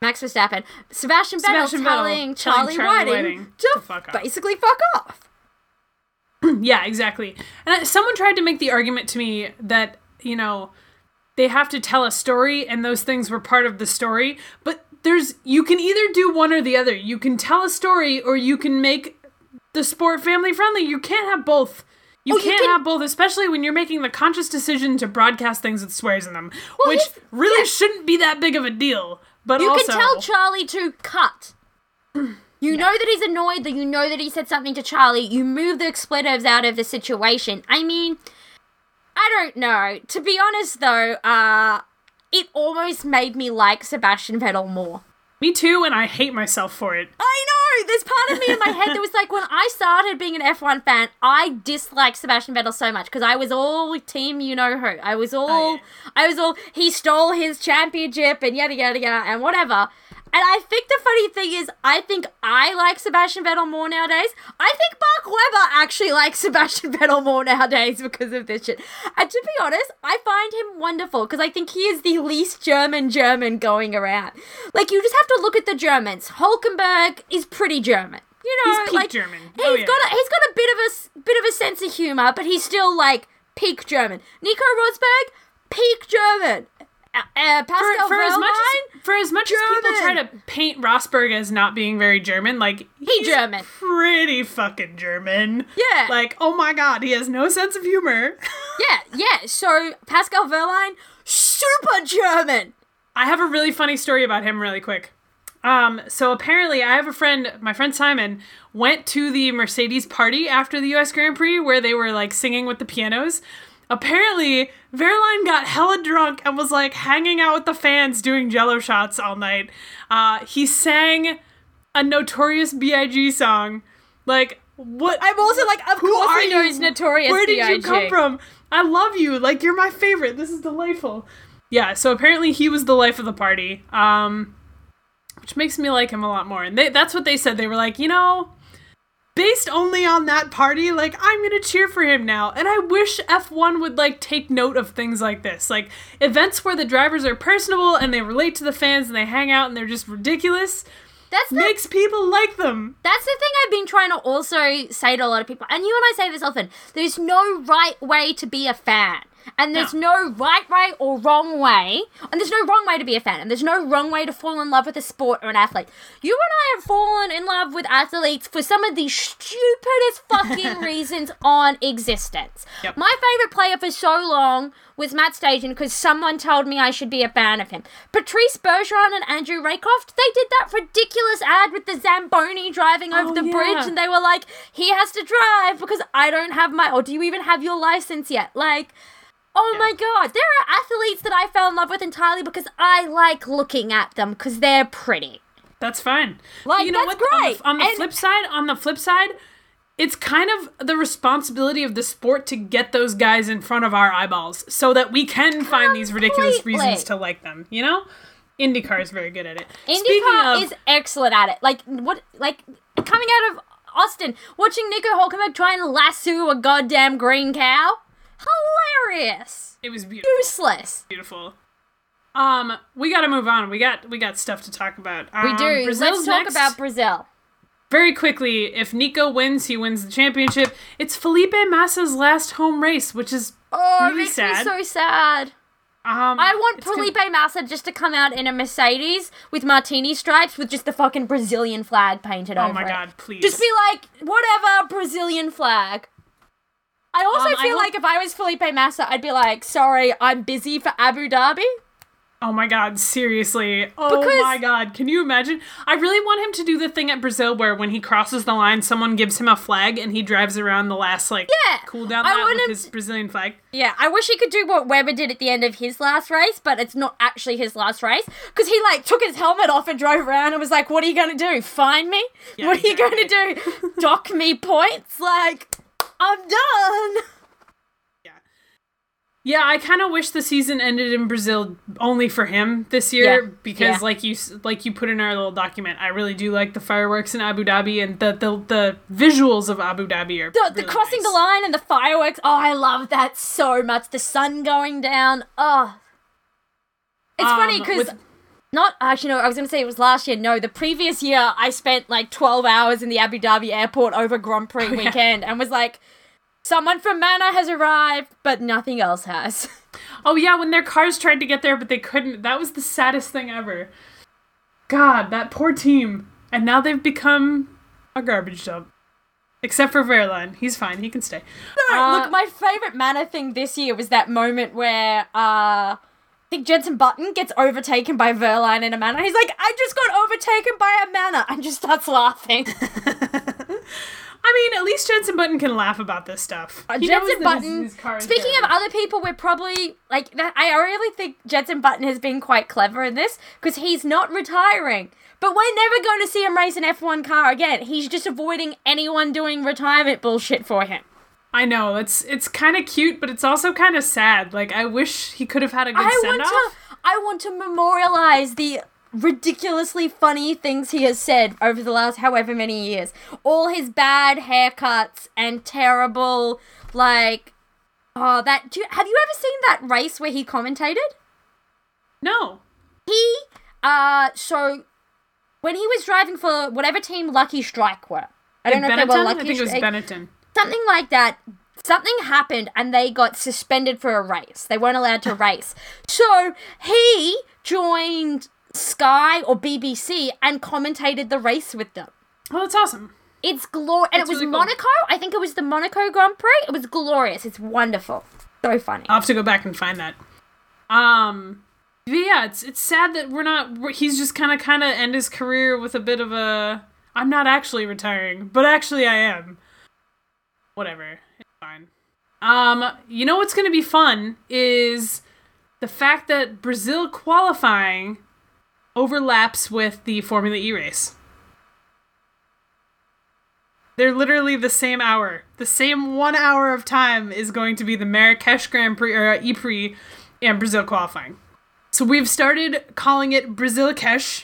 Speaker 1: Max Verstappen, Sebastian Vettel
Speaker 2: Sebastian Vettel
Speaker 1: telling
Speaker 2: telling
Speaker 1: Charlie,
Speaker 2: Charlie
Speaker 1: Whiting,
Speaker 2: Whiting
Speaker 1: to,
Speaker 2: to fuck
Speaker 1: basically fuck off.
Speaker 2: Yeah, exactly. And I- someone tried to make the argument to me that, you know, they have to tell a story and those things were part of the story, but there's you can either do one or the other. You can tell a story or you can make the sport family friendly. You can't have both. You
Speaker 1: Oh,
Speaker 2: can't
Speaker 1: can-
Speaker 2: have both, especially when you're making the conscious decision to broadcast things with swears in them,
Speaker 1: Well,
Speaker 2: which really shouldn't be that big of a deal. But
Speaker 1: You
Speaker 2: also,
Speaker 1: can tell Charlie to cut. You know that he's annoyed, that you know that he said something to Charlie. You move the expletives out of the situation. I mean, I don't know. To be honest, though, uh, it almost made me like Sebastian Vettel more.
Speaker 2: Me too, and I hate myself for it.
Speaker 1: I know. There's part of me in my head that was like, when I started being an F1 fan, I disliked Sebastian Vettel so much because I was all team, you know who. I was oh, all,
Speaker 2: Oh, yeah.
Speaker 1: I was all, he stole his championship and yada yada yada and whatever. And I think the funny thing is, I think I like Sebastian Vettel more nowadays. I think Mark Webber actually likes Sebastian Vettel more nowadays because of this shit. And to be honest, I find him wonderful because I think he is the least German German going around. Like, you just have to look at the Germans. Hulkenberg is pretty German. You know,
Speaker 2: He's peak
Speaker 1: like
Speaker 2: German.
Speaker 1: He's
Speaker 2: Oh, yeah.
Speaker 1: got a, he's got a bit of a bit of a sense of humor, but he's still like peak German. Nico Rosberg, peak German. Uh, uh,
Speaker 2: for, for as much as, for as much as people try to paint Rosberg as not being very German, like he's
Speaker 1: German.
Speaker 2: pretty fucking German.
Speaker 1: Yeah.
Speaker 2: Like, oh my god, he has no sense of humor.
Speaker 1: yeah, yeah. So Pascal Wehrlein, super German.
Speaker 2: I have a really funny story about him, really quick. Um, so apparently, I have a friend, my friend Simon, went to the Mercedes party after the U.S. Grand Prix where they were like singing with the pianos. Apparently, Wehrlein got hella drunk and was like hanging out with the fans doing Jello shots all night. Uh, he sang a Notorious B.I.G. song. Like, what?
Speaker 1: I'm also like, of
Speaker 2: Who
Speaker 1: course
Speaker 2: are you?
Speaker 1: knows Notorious
Speaker 2: Where did you come from? I love you. Like you're my favorite. This is delightful. Yeah. So apparently he was the life of the party. Um, which makes me like him a lot more. And they, that's what they said. They were like, you know, based only on that party, like I'm gonna cheer for him now. And I wish F1 would like take note of things like this, like events where the drivers are personable and they relate to the fans and they hang out and they're just ridiculous.
Speaker 1: That's the
Speaker 2: Makes people like them.
Speaker 1: That's the thing I've been trying to also say to a lot of people, and you and I say this often. There's no right way to be a fan. And there's
Speaker 2: No.
Speaker 1: no right way or wrong way. And there's no wrong way to be a fan. And there's no wrong way to fall in love with a sport or an athlete. You and I have fallen in love with athletes for some of the stupidest fucking reasons on existence.
Speaker 2: Yep.
Speaker 1: My favorite player for so long was Matt Stajan because someone told me I should be a fan of him. Patrice Bergeron and Andrew Raycroft, they did that ridiculous ad with the Zamboni driving over
Speaker 2: Oh,
Speaker 1: the
Speaker 2: yeah.
Speaker 1: bridge and they were like, he has to drive because I don't have my, or do you even have your license yet? Like, oh my god, there are athletes that I fell in love with entirely because I like looking at them because they're pretty.
Speaker 2: That's fine.
Speaker 1: Like,
Speaker 2: you know
Speaker 1: that's
Speaker 2: what? On the-
Speaker 1: great.
Speaker 2: On the, flip side, on the flip side, it's kind of the responsibility of the sport to get those guys in front of our eyeballs so that we can find these ridiculous reasons to like them. You know, IndyCar is very good at it.
Speaker 1: IndyCar is excellent at it. Like what? Like coming out of Austin, watching Nico Hulkenberg try and lasso a goddamn green cow. Hilarious.
Speaker 2: it was beautiful.
Speaker 1: Useless.
Speaker 2: Beautiful. Um, we got to move on. We got we got stuff to talk about.
Speaker 1: We
Speaker 2: Um,
Speaker 1: do.
Speaker 2: Brazil's
Speaker 1: Let's talk
Speaker 2: next.
Speaker 1: about Brazil.
Speaker 2: very quickly. If Nico wins, he wins the championship. It's Felipe Massa's last home race, which is
Speaker 1: Oh,
Speaker 2: really
Speaker 1: it makes
Speaker 2: sad.
Speaker 1: me so sad.
Speaker 2: um.
Speaker 1: I want Felipe Massa just to come out in a Mercedes with martini stripes with just the fucking Brazilian flag painted
Speaker 2: Oh
Speaker 1: over it.
Speaker 2: Oh my god! Please.
Speaker 1: Just be like, whatever, Brazilian flag. I also
Speaker 2: Um, I
Speaker 1: feel
Speaker 2: hope-
Speaker 1: like if I was Felipe Massa, I'd be like, sorry, I'm busy for Abu Dhabi.
Speaker 2: Oh my god, seriously. Oh
Speaker 1: Because-
Speaker 2: my god, can you imagine? I really want him to do the thing at Brazil where when he crosses the line, someone gives him a flag and he drives around the last, like,
Speaker 1: Yeah,
Speaker 2: cool down
Speaker 1: I
Speaker 2: lap with his Brazilian flag.
Speaker 1: Yeah, I wish he could do what Webber did at the end of his last race, but it's not actually his last race because he like took his helmet off and drove around and was like, "What are you going to do? Find me?
Speaker 2: Yeah,
Speaker 1: what are you going to do? Dock me points? Like, I'm done."
Speaker 2: Yeah. Yeah, I kind of wish the season ended in Brazil only for him this year
Speaker 1: Yeah,
Speaker 2: because,
Speaker 1: yeah.
Speaker 2: like you like you put in our little document, I really do like the fireworks in Abu Dhabi and the the, the visuals of Abu Dhabi are
Speaker 1: The, the crossing
Speaker 2: nice.
Speaker 1: the line and the fireworks. Oh, I love that so much. The sun going down. Oh, it's
Speaker 2: Um,
Speaker 1: funny because. Not actually, no. I was gonna say it was last year. No, the previous year I spent like twelve hours in the Abu Dhabi airport over Grand Prix
Speaker 2: Oh, yeah.
Speaker 1: weekend and was like, "Someone from Manor has arrived, but nothing else has."
Speaker 2: Oh yeah, when their cars tried to get there but they couldn't. That was the saddest thing ever. God, that poor team. And now they've become a garbage dump. Except for Wehrlein. He's fine. He can stay. Uh,
Speaker 1: Look, my favorite Manor thing this year was that moment where uh, think Jenson Button gets overtaken by Wehrlein in a Manor. He's like, "I just got overtaken by a Manor," and just starts laughing.
Speaker 2: I mean, at least Jenson Button can laugh about this stuff.
Speaker 1: Uh,
Speaker 2: Jenson his-
Speaker 1: Button.
Speaker 2: his
Speaker 1: speaking of other people, we're probably like that. I really think Jenson Button has been quite clever in this because he's not retiring. But we're never going to see him race an F1 car again. He's just avoiding anyone doing retirement bullshit for him.
Speaker 2: I know it's it's kind of cute, but it's also kind of sad. Like I wish he could have had a good
Speaker 1: I
Speaker 2: send
Speaker 1: want
Speaker 2: off.
Speaker 1: to. I want to memorialize the ridiculously funny things he has said over the last however many years. All his bad haircuts and terrible like. Oh, that. Do you, have you ever seen that race where he commentated?
Speaker 2: No.
Speaker 1: He, uh, so when he was driving for whatever team Lucky Strike were, I don't know if they
Speaker 2: Benetton?
Speaker 1: were
Speaker 2: I
Speaker 1: Lucky
Speaker 2: think it was Benetton.
Speaker 1: Something like that. Something happened and they got suspended for a race. They weren't allowed to race. So he joined Sky or BBC and commentated the race with them.
Speaker 2: Oh, that's awesome.
Speaker 1: It's glorious. And it was
Speaker 2: really cool.
Speaker 1: Monaco. I think it was the Monaco Grand Prix. It was glorious. It's wonderful. So funny.
Speaker 2: I'll have to go back and find that. Um, but yeah, it's it's sad that we're not. He's just kind of kind of end his career with a bit of a. I'm not actually retiring, but actually I am. Whatever, it's fine. Um, you know what's gonna be fun is the fact that Brazil qualifying overlaps with the Formula E race. They're literally the same hour. The same one hour of time is going to be the Marrakesh Grand Prix or uh, ePrix and Brazil qualifying. So we've started calling it Brazil-Kesh.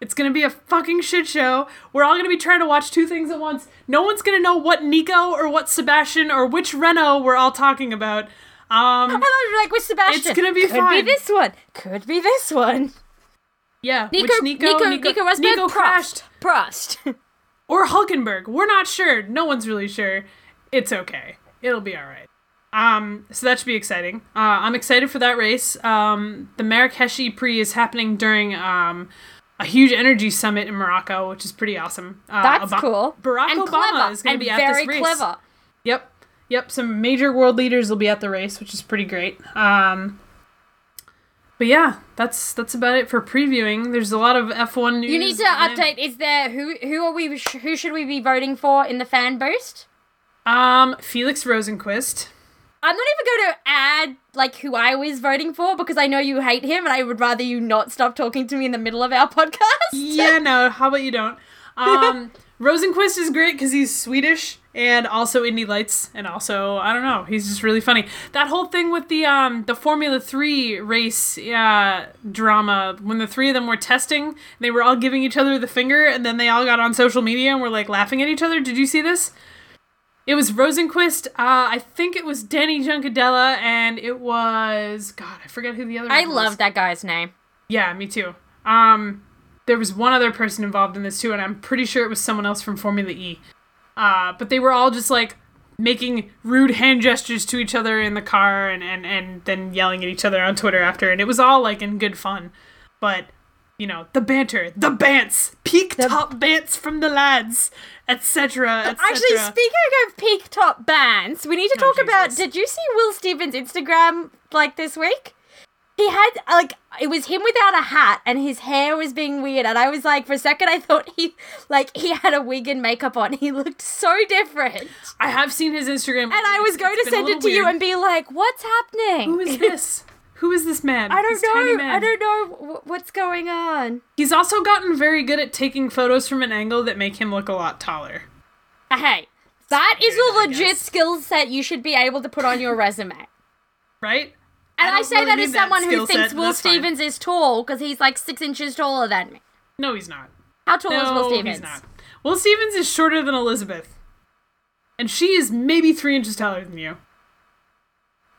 Speaker 2: It's gonna be a fucking shit show. We're all gonna be trying to watch two things at once. No one's gonna know what Nico or what Sebastian or which Renault we're all talking about. Um,
Speaker 1: I thought you were like with Sebastian.
Speaker 2: It's gonna be fine.
Speaker 1: Could
Speaker 2: fine.
Speaker 1: be this one. Could be this one.
Speaker 2: yeah,
Speaker 1: Nico,
Speaker 2: which Nico,
Speaker 1: Nico,
Speaker 2: Nico,
Speaker 1: Nico, Rosberg,
Speaker 2: Nico crashed.
Speaker 1: Prost.
Speaker 2: or Hulkenberg. We're not sure. No one's really sure. It's okay. It'll be all right. Um, so that should be exciting. Uh, I'm excited for that race. Um, the Marrakesh Prix is happening during um, a huge energy summit in Morocco, which is pretty awesome. Uh,
Speaker 1: That's cool.
Speaker 2: Barack
Speaker 1: and
Speaker 2: Obama
Speaker 1: clever,
Speaker 2: is going to be at this race.
Speaker 1: clever.
Speaker 2: Yep. Yep. Some major world leaders will be at the race, which is pretty great. Um, but yeah, that's that's about it for previewing. There's a lot of F1 news.
Speaker 1: You need to update. Is there who who are we who should we be voting for in the fan boost?
Speaker 2: Um, Felix Rosenqvist.
Speaker 1: I'm not even going to add like who I was voting for because I know you hate him and I would rather you not stop talking to me in the middle of our podcast.
Speaker 2: Yeah, no. How about you don't? Um, Rosenqvist is great because he's Swedish and also Indy Lights, and also I don't know, he's just really funny. That whole thing with the um the Formula Three race uh, drama when the three of them were testing, they were all giving each other the finger, and then they all got on social media and were like laughing at each other. Did you see this? It was Rosenqvist. Uh, I think it was Dani Juncadella, and it was God. I forget who the other.
Speaker 1: I
Speaker 2: one was.
Speaker 1: love that guy's name.
Speaker 2: Yeah, me too. Um, there was one other person involved in this too, and I'm pretty sure it was someone else from Formula E. Uh, but they were all just like making rude hand gestures to each other in the car and, and, and then yelling at each other on Twitter after, and it was all like in good fun. But, you know, the banter, the bants, peak top bants from the lads, etc. etc.
Speaker 1: Actually, speaking of peak top bants, we need to
Speaker 2: Oh,
Speaker 1: talk about. Did you see Will Stevens' Instagram like this week? He had like it was him without a hat, and his hair was being weird. And I was like, for a second, I thought he like he had a wig and makeup on. He looked so different,
Speaker 2: I have seen his Instagram,
Speaker 1: and I was going to send it to you and be like, "What's happening?
Speaker 2: Who is this? Who is this man?
Speaker 1: I don't
Speaker 2: This
Speaker 1: know. I don't know wh- what's going on."
Speaker 2: He's also gotten very good at taking photos from an angle that make him look a lot taller.
Speaker 1: Uh, hey, that is
Speaker 2: good,
Speaker 1: a
Speaker 2: I
Speaker 1: legit skill set you should be able to put on your resume.
Speaker 2: Right?
Speaker 1: And I,
Speaker 2: don't
Speaker 1: say
Speaker 2: really
Speaker 1: that as someone who thinks
Speaker 2: set,
Speaker 1: Will
Speaker 2: that's fine.
Speaker 1: Stevens is tall because he's like six inches taller than me.
Speaker 2: No, he's not.
Speaker 1: How tall is Will Stevens?
Speaker 2: he's not. Will Stevens is shorter than Elizabeth. And she is maybe three inches taller than you.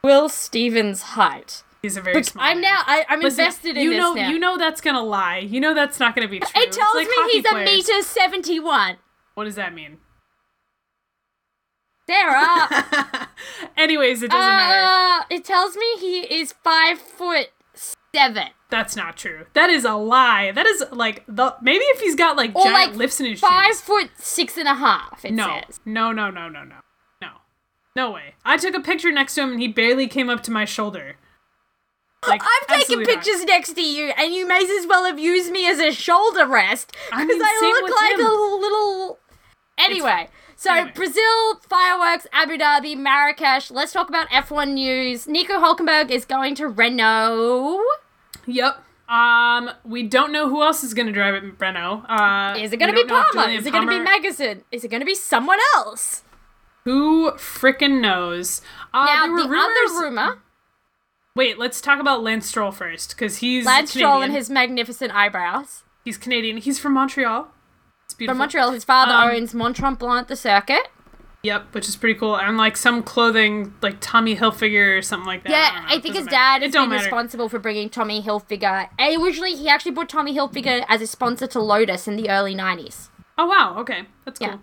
Speaker 1: Will Stevens' height.
Speaker 2: He's a very small
Speaker 1: I'm now. I, I'm
Speaker 2: Listen,
Speaker 1: invested in
Speaker 2: you
Speaker 1: this
Speaker 2: know,
Speaker 1: now.
Speaker 2: You know that's gonna lie. You know that's not gonna be true.
Speaker 1: it tells
Speaker 2: like
Speaker 1: me he's a meter seventy-one.
Speaker 2: What does that mean?
Speaker 1: Sarah,
Speaker 2: Anyways, it doesn't matter.
Speaker 1: uh, it tells me he is five foot seven,
Speaker 2: That's not true. That is a lie. That is like the maybe if he's got like
Speaker 1: or
Speaker 2: giant
Speaker 1: like
Speaker 2: lifts in his
Speaker 1: five
Speaker 2: shoes.
Speaker 1: foot six and a half. It
Speaker 2: No,
Speaker 1: says.
Speaker 2: no, no, no, no, no, no, no way. I took a picture next to him and he barely came up to my shoulder. Like
Speaker 1: I'm taking
Speaker 2: not.
Speaker 1: pictures next to you, and you may as well have used me as a shoulder rest
Speaker 2: I
Speaker 1: because
Speaker 2: mean,
Speaker 1: I, look like
Speaker 2: him.
Speaker 1: a little. Anyway, so
Speaker 2: Anyway.
Speaker 1: Brazil fireworks, Abu Dhabi, Marrakesh. Let's talk about F1 news. Nico Hulkenberg is going to Renault.
Speaker 2: Yep. Um, we don't know who else is going to drive at Renault. Uh,
Speaker 1: Is it going to be
Speaker 2: don't know if
Speaker 1: Palmer? Is it going to be Magnussen? Is it going to be someone else?
Speaker 2: Who frickin' knows? Uh,
Speaker 1: Now,
Speaker 2: there were
Speaker 1: the
Speaker 2: rumors-
Speaker 1: other rumor,
Speaker 2: Wait, let's talk about Lance Stroll first, because he's
Speaker 1: Lance
Speaker 2: Canadian.
Speaker 1: Stroll and his magnificent eyebrows.
Speaker 2: He's Canadian. He's from Montreal. It's beautiful.
Speaker 1: From Montreal, his father
Speaker 2: Um,
Speaker 1: owns Mont Tremblant, the circuit.
Speaker 2: Yep, which is pretty cool. And like some clothing, like Tommy Hilfiger or something like that.
Speaker 1: Yeah,
Speaker 2: don't.
Speaker 1: I, think his
Speaker 2: matter.
Speaker 1: dad has
Speaker 2: It don't
Speaker 1: been
Speaker 2: matter.
Speaker 1: responsible for bringing Tommy Hilfiger. And originally, he actually brought Tommy Hilfiger as a sponsor to Lotus in the early 90s.
Speaker 2: Oh wow, okay, that's cool.
Speaker 1: Yeah.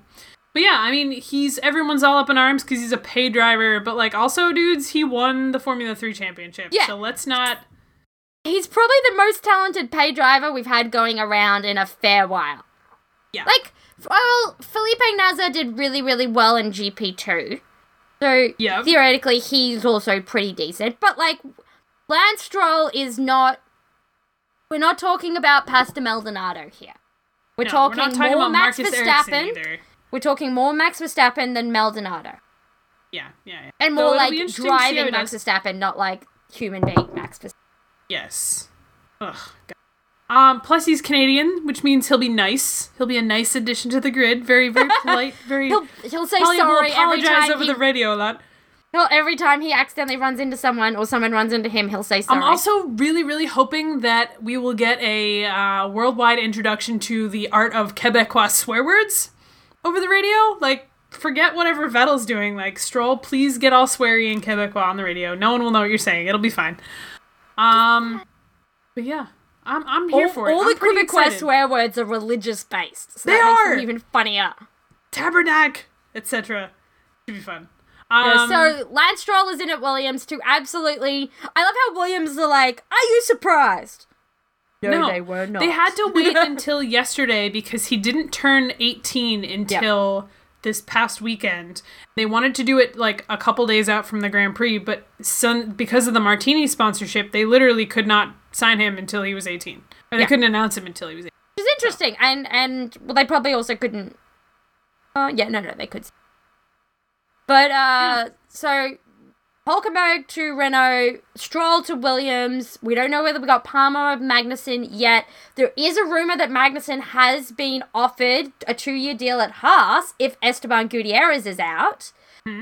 Speaker 2: But yeah, I mean, he's everyone's all up in arms because he's a pay driver. But like, also, dudes, he won the Formula Three championship.
Speaker 1: Yeah.
Speaker 2: So let's not.
Speaker 1: He's probably the most talented pay driver we've had going around in a fair while.
Speaker 2: Yeah.
Speaker 1: Like, well, Felipe Nasr did really, really well in GP2. So,
Speaker 2: Yeah.
Speaker 1: theoretically, he's also pretty decent. But, like, Lance Stroll is not. We're not talking about Pastor Maldonado here. We're
Speaker 2: no,
Speaker 1: talking,
Speaker 2: we're talking
Speaker 1: more
Speaker 2: about
Speaker 1: Max
Speaker 2: Marcus
Speaker 1: Verstappen. We're talking more Max Verstappen than Maldonado.
Speaker 2: Yeah, yeah, yeah.
Speaker 1: And more
Speaker 2: it'll
Speaker 1: like
Speaker 2: be interesting to see how
Speaker 1: driving Max. Verstappen, not like human being Max Verstappen.
Speaker 2: Yes. Ugh. God. Um. Plus, he's Canadian, which means he'll be nice. He'll be a nice addition to the grid. Very, very polite. Very.
Speaker 1: He'll, he'll say
Speaker 2: Probably will
Speaker 1: sorry every
Speaker 2: apologize
Speaker 1: time
Speaker 2: over
Speaker 1: he,
Speaker 2: the radio a lot.
Speaker 1: he'll, every time he accidentally runs into someone or someone runs into him, he'll say sorry.
Speaker 2: I'm also really, really hoping that we will get a uh, worldwide introduction to the art of Quebecois swear words over the radio. Like, forget whatever Vettel's doing. Like, Stroll, please get all sweary in Quebecois on the radio. No one will know what you're saying. It'll be fine. Um, but yeah, I'm I'm here
Speaker 1: all,
Speaker 2: for it.
Speaker 1: all
Speaker 2: I'm
Speaker 1: the Quebecois
Speaker 2: excited.
Speaker 1: swear words are religious based. So
Speaker 2: They are!
Speaker 1: even funnier.
Speaker 2: tabernacle, etc. Should be fun. Um,
Speaker 1: so Lance Stroll is in at Williams to absolutely. I love how Williams are like, "Are you surprised?" No, they were not.
Speaker 2: They had to wait until yesterday because he didn't turn 18 until this past weekend. They wanted to do it like a couple days out from the Grand Prix, but son, because of the Martini sponsorship, they literally could not sign him until he was 18. Or they
Speaker 1: Yeah.
Speaker 2: couldn't announce him until he was 18.
Speaker 1: Which is interesting, and and well, they probably also couldn't. Uh, yeah, no, no, they could. But uh, so Hulkenberg to Renault, Stroll to Williams. We don't know whether we got Palmer or Magnussen yet. There is a rumor that Magnussen has been offered a two-year deal at Haas if Esteban Gutierrez is out.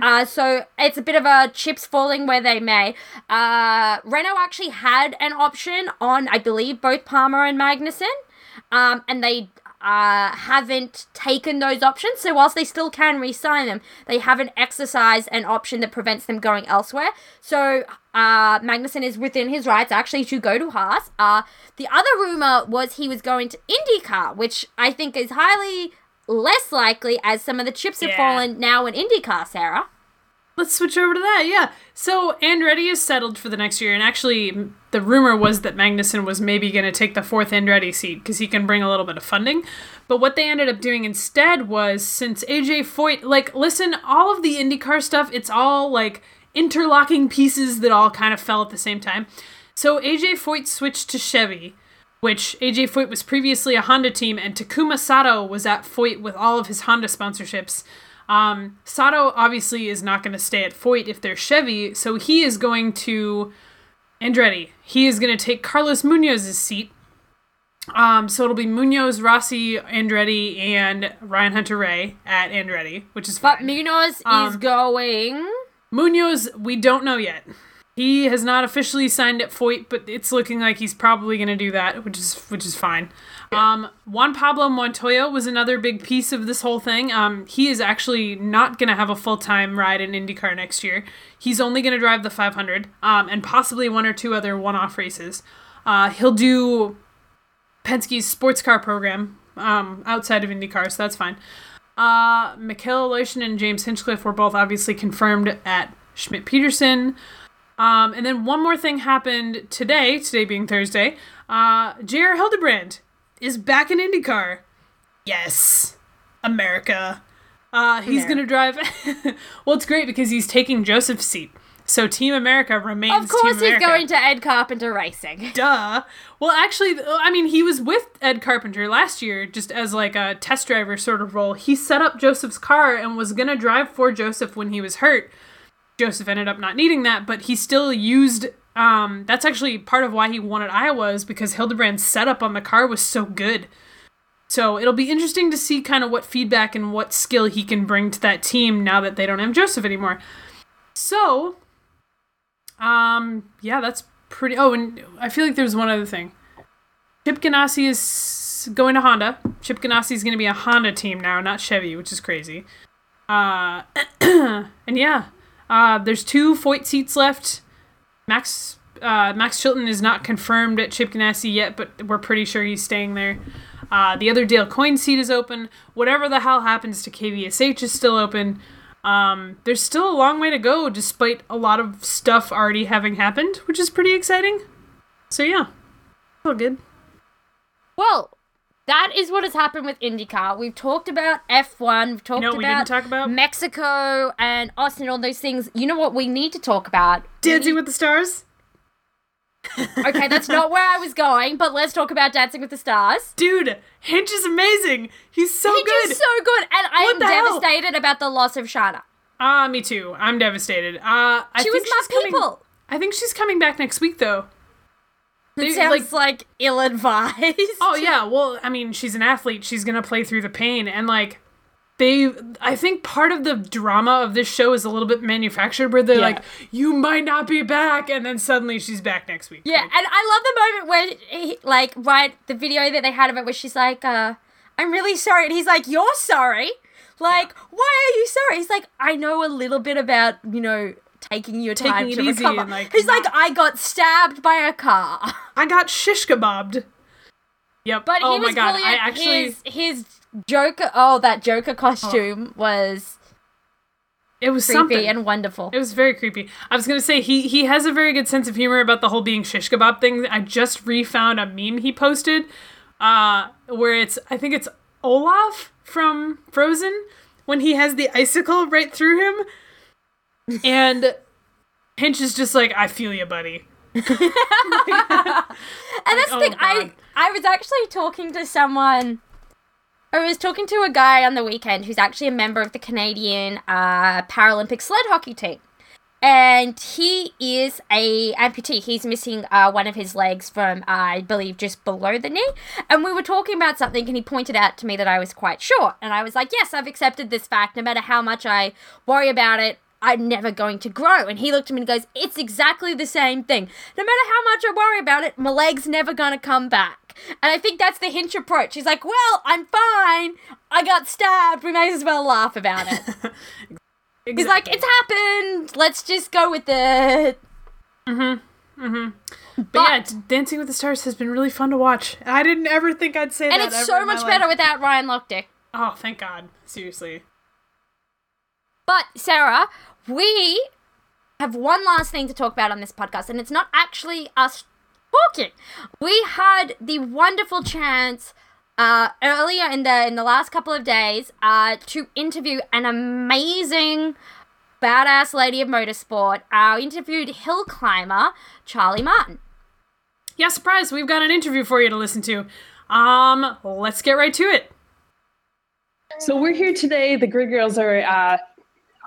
Speaker 1: Uh, so it's a bit of a chips falling where they may. Uh, Renault actually had an option on, I believe, both Palmer and Magnussen, um, and they uh, haven't taken those options. So whilst they still can re-sign them, they haven't exercised an option that prevents them going elsewhere. So uh, Magnussen is within his rights actually to go to Haas. Uh, the other rumor was he was going to IndyCar, which I think is highly less likely as some of the chips have fallen now in IndyCar, Sarah.
Speaker 2: Let's switch over to that. Yeah. So Andretti is settled for the next year, and actually, the rumor was that Magnussen was maybe going to take the fourth Andretti seat because he can bring a little bit of funding. But what they ended up doing instead was since AJ Foyt, like, listen, all of the IndyCar stuff, it's all like interlocking pieces that all kind of fell at the same time. So AJ Foyt switched to Chevy which AJ Foyt was previously a Honda team, and Takuma Sato was at Foyt with all of his Honda sponsorships. Um, Sato obviously is not going to stay at Foyt if they're Chevy, so he is going to Andretti. He is going to take Carlos Munoz's seat. Um, so it'll be Munoz, Rossi, Andretti, and Ryan Hunter-Reay at Andretti, which is fine. But.
Speaker 1: Munoz is
Speaker 2: Um,
Speaker 1: going.
Speaker 2: Munoz, we don't know yet. He has not officially signed at Foyt, but it's looking like he's probably going to do that, which is which is fine. Um, Juan Pablo Montoya was another big piece of this whole thing. Um, he is actually not going to have a full time ride in IndyCar next year. He's only going to drive the 500 um, and possibly one or two other one off races. Uh, he'll do Penske's sports car program um, outside of IndyCar, so that's fine. Uh, Mikhail Aleshin and James Hinchcliffe were both obviously confirmed at Schmidt Peterson. Um, and then one more thing happened today, today being Thursday. Uh, J.R. Hildebrand is back in IndyCar. Yes, America. Uh, he's going to drive. well, it's great because he's taking Josef's seat. So Team America remains
Speaker 1: Of course, he's going to Ed Carpenter Racing.
Speaker 2: Duh. Well, actually, I mean, he was with Ed Carpenter last year, just as like a test driver sort of role. He set up Josef's car and was gonna drive for Josef when he was hurt. Josef ended up not needing that, but he still used. Um, that's actually part of why he wanted Iowa is because Hildebrand's setup on the car was so good. So it'll be interesting to see kind of what feedback and what skill he can bring to that team now that they don't have Josef anymore. So, um, yeah, that's pretty. Oh, and I feel like there's one other thing. Chip Ganassi is going to Honda. Chip Ganassi is going to be a Honda team now, not Chevy, which is crazy. Uh, and yeah, uh, there's two Foyt seats left. Max uh, Max Chilton is not confirmed at Chip Ganassi yet, but we're pretty sure he's staying there. Uh, the other Dale Coyne seat is open. Whatever the hell happens to KVSH is still open. Um, there's still a long way to go, despite a lot of stuff already having happened, which is pretty exciting. So yeah, all good.
Speaker 1: Well, that is what has happened with IndyCar. We've talked about F1, we've talked
Speaker 2: You know we
Speaker 1: about
Speaker 2: didn't talk about?
Speaker 1: Mexico and Austin, all those things. You know what we need to talk about?
Speaker 2: Dancing with the Stars,
Speaker 1: Okay, that's not where I was going, but let's talk about Dancing with the Stars.
Speaker 2: dude. Hinch is amazing. He's so
Speaker 1: He
Speaker 2: good.
Speaker 1: is so good, and I am
Speaker 2: the hell?
Speaker 1: devastated about the loss of Sharna.
Speaker 2: Ah, me too. I'm devastated. Uh, I
Speaker 1: She
Speaker 2: think
Speaker 1: was my
Speaker 2: she's coming-
Speaker 1: people.
Speaker 2: I think she's coming back next week though. They-
Speaker 1: It sounds like, ill-advised.
Speaker 2: Oh yeah, well, I mean, she's an athlete. She's gonna play through the pain, and like, they. I think part of the drama of this show is a little bit manufactured, where they're
Speaker 1: Yeah.
Speaker 2: like, "You might not be back," and then suddenly she's back next week.
Speaker 1: Yeah,
Speaker 2: Like,
Speaker 1: and I love the moment where, he, like, right, the video that they had of it where she's like, uh, I'm really sorry. And he's like, You're sorry? Like, why are you sorry? He's like, I know a little bit about, you know, taking your
Speaker 2: Taking
Speaker 1: time to recover.
Speaker 2: and, like,
Speaker 1: he's like, I got stabbed by a car.
Speaker 2: I got shish kebabbed. Yep.
Speaker 1: But
Speaker 2: oh
Speaker 1: he
Speaker 2: my
Speaker 1: was
Speaker 2: god,
Speaker 1: brilliant.
Speaker 2: I actually.
Speaker 1: His, his Joker, oh, that Joker costume was.
Speaker 2: It was
Speaker 1: creepy
Speaker 2: something.
Speaker 1: and wonderful.
Speaker 2: It was very creepy. I was gonna say he he has a very good sense of humor about the whole being shish kebab thing. I just refound a meme he posted, uh, where it's I think it's Olaf from Frozen when he has the icicle right through him, and Hinch is just like, "I feel you, buddy."
Speaker 1: And that's the
Speaker 2: oh,
Speaker 1: thing. I I was actually talking to someone. I was talking to a guy on the weekend who's actually a member of the Canadian uh, Paralympic sled hockey team, and he is a amputee. He's missing uh, one of his legs from, uh, I believe, just below the knee. And we were talking about something, and he pointed out to me that I was quite short, and I was like, "Yes, I've accepted this fact. No matter how much I worry about it, I'm never going to grow. And he looked at me and goes, It's exactly the same thing. No matter how much I worry about it, my leg's never gonna come back. And I think that's the Hinch approach. He's like, Well, I'm fine. I got stabbed. We may as well laugh about it. He's like, It's happened. Let's just go with it.
Speaker 2: Mhm mhm but, yeah, Dancing with the Stars has been really fun to watch. I didn't ever think I'd say
Speaker 1: And
Speaker 2: that.
Speaker 1: And
Speaker 2: it's
Speaker 1: so much better without Ryan Lochte.
Speaker 2: Oh, thank God! Seriously.
Speaker 1: But Sarah, we have one last thing to talk about on this podcast, and it's not actually us talking. We had the wonderful chance uh, earlier in the in the last couple of days uh, to interview an amazing badass lady of motorsport. Uh, we interviewed hill climber Charlie Martin.
Speaker 2: Yeah, surprise! We've got an interview for you to listen to. Um, let's get right to it.
Speaker 3: So we're here today. The Grid Girls are uh,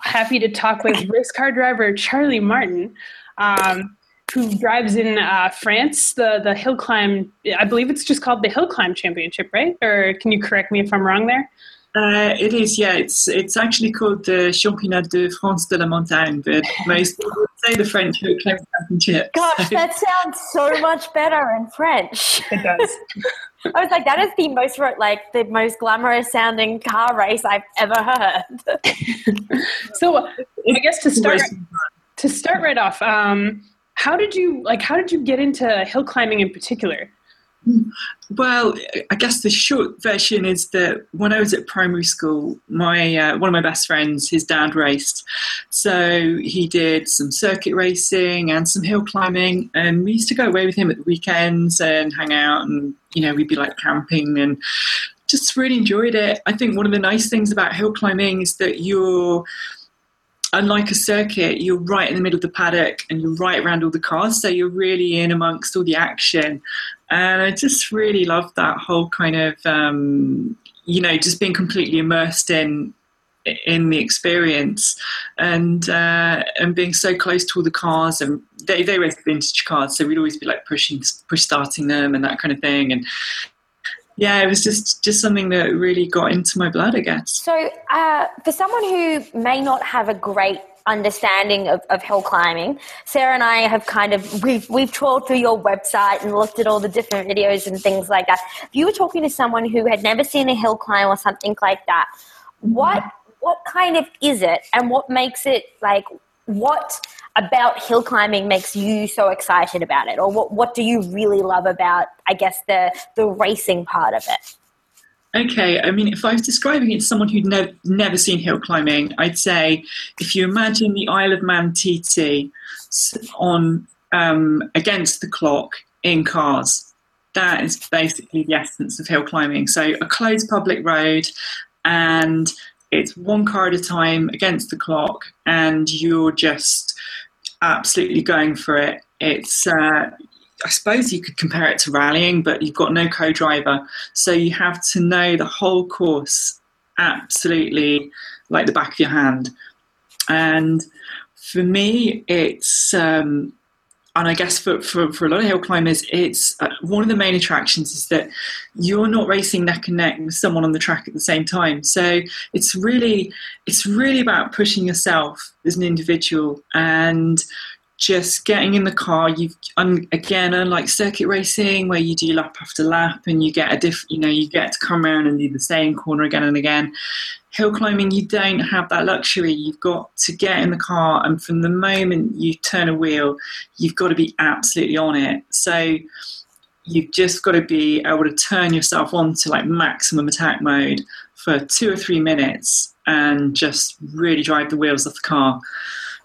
Speaker 3: happy to talk with race car driver Charlie Martin, um, who drives in uh, France the the hill climb. I believe it's just called the Hill Climb Championship, right? Or can you correct me if I'm wrong there?
Speaker 4: Uh, it is, yeah. It's it's actually called the Championnat de France de la Montagne, but most people say the French Hill Climb Championship.
Speaker 5: Gosh,
Speaker 4: So-
Speaker 5: that sounds so much better in French.
Speaker 3: It does.
Speaker 5: I was like, that is the most like the most glamorous sounding car race I've ever heard.
Speaker 3: so I guess to start to start right off, um, how did you like? How did you get into hill climbing in particular?
Speaker 4: Well, I guess the short version is that when I was at primary school, my uh, one of my best friends, his dad raced, so he did some circuit racing and some hill climbing, and we used to go away with him at the weekends and hang out, and you know we'd be like camping and just really enjoyed it. I think one of the nice things about hill climbing is that you're unlike a circuit, you're right in the middle of the paddock and you're right around all the cars, so you're really in amongst all the action. And I just really love that whole kind of, um, you know, just being completely immersed in in the experience and uh, and being so close to all the cars and they they race vintage cars, so we'd always be like pushing push starting them and that kind of thing and. Yeah, it was just just something that really got into my blood, I guess.
Speaker 5: So, uh, for someone who may not have a great understanding of, of hill climbing, Sarah and I have kind of we've we've trawled through your website and looked at all the different videos and things like that. If you were talking to someone who had never seen a hill climb or something like that, what what kind of is it, and what makes it like what about hill climbing makes you so excited about it or what, what do you really love about i guess the the racing part of it
Speaker 4: Okay, I mean, if I was describing it to someone who'd never never seen hill climbing, I'd say if you imagine the Isle of Man TT on um, against the clock in cars, that is basically the essence of hill climbing. So a closed public road, and it's one car at a time against the clock, and you're just absolutely going for it. It's uh, I suppose you could compare it to rallying, but you've got no co-driver, so you have to know the whole course absolutely like the back of your hand. And for me, it's um, and I guess for, for, for a lot of hill climbers, it's uh, one of the main attractions is that you're not racing neck and neck with someone on the track at the same time. So it's really it's really about pushing yourself as an individual and just getting in the car you've again unlike circuit racing where you do lap after lap and you get a diff you know you get to come around and do the same corner again and again hill climbing you don't have that luxury you've got to get in the car and from the moment you turn a wheel you've got to be absolutely on it so you've just got to be able to turn yourself on to like maximum attack mode for two or three minutes and just really drive the wheels off the car.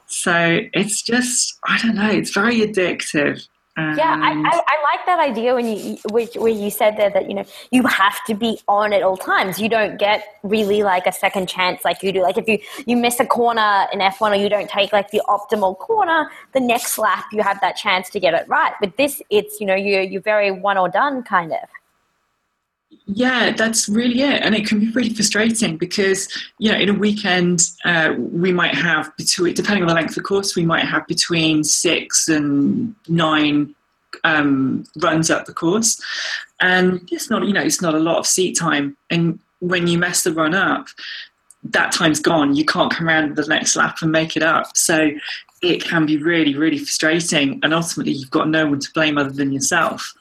Speaker 4: So it's just, I don't know, it's very addictive.
Speaker 1: Yeah, I, I, I, like that idea when you which, where you said there that you know you have to be on at all times. You don't get really like a second chance like you do. Like if you you miss a corner in F one or you don't take like the optimal corner, the next lap you have that chance to get it right. With this, it's you know you you're very one or done kind of.
Speaker 4: Yeah, that's really it, and it can be really frustrating because you know in a weekend uh, we might have between, depending on the length of the course, we might have between six and nine um, runs up the course, and it's not you know it's not a lot of seat time, and when you mess the run up, that time's gone. You can't come around the next lap and make it up. So it can be really, really frustrating, and ultimately you've got no one to blame other than yourself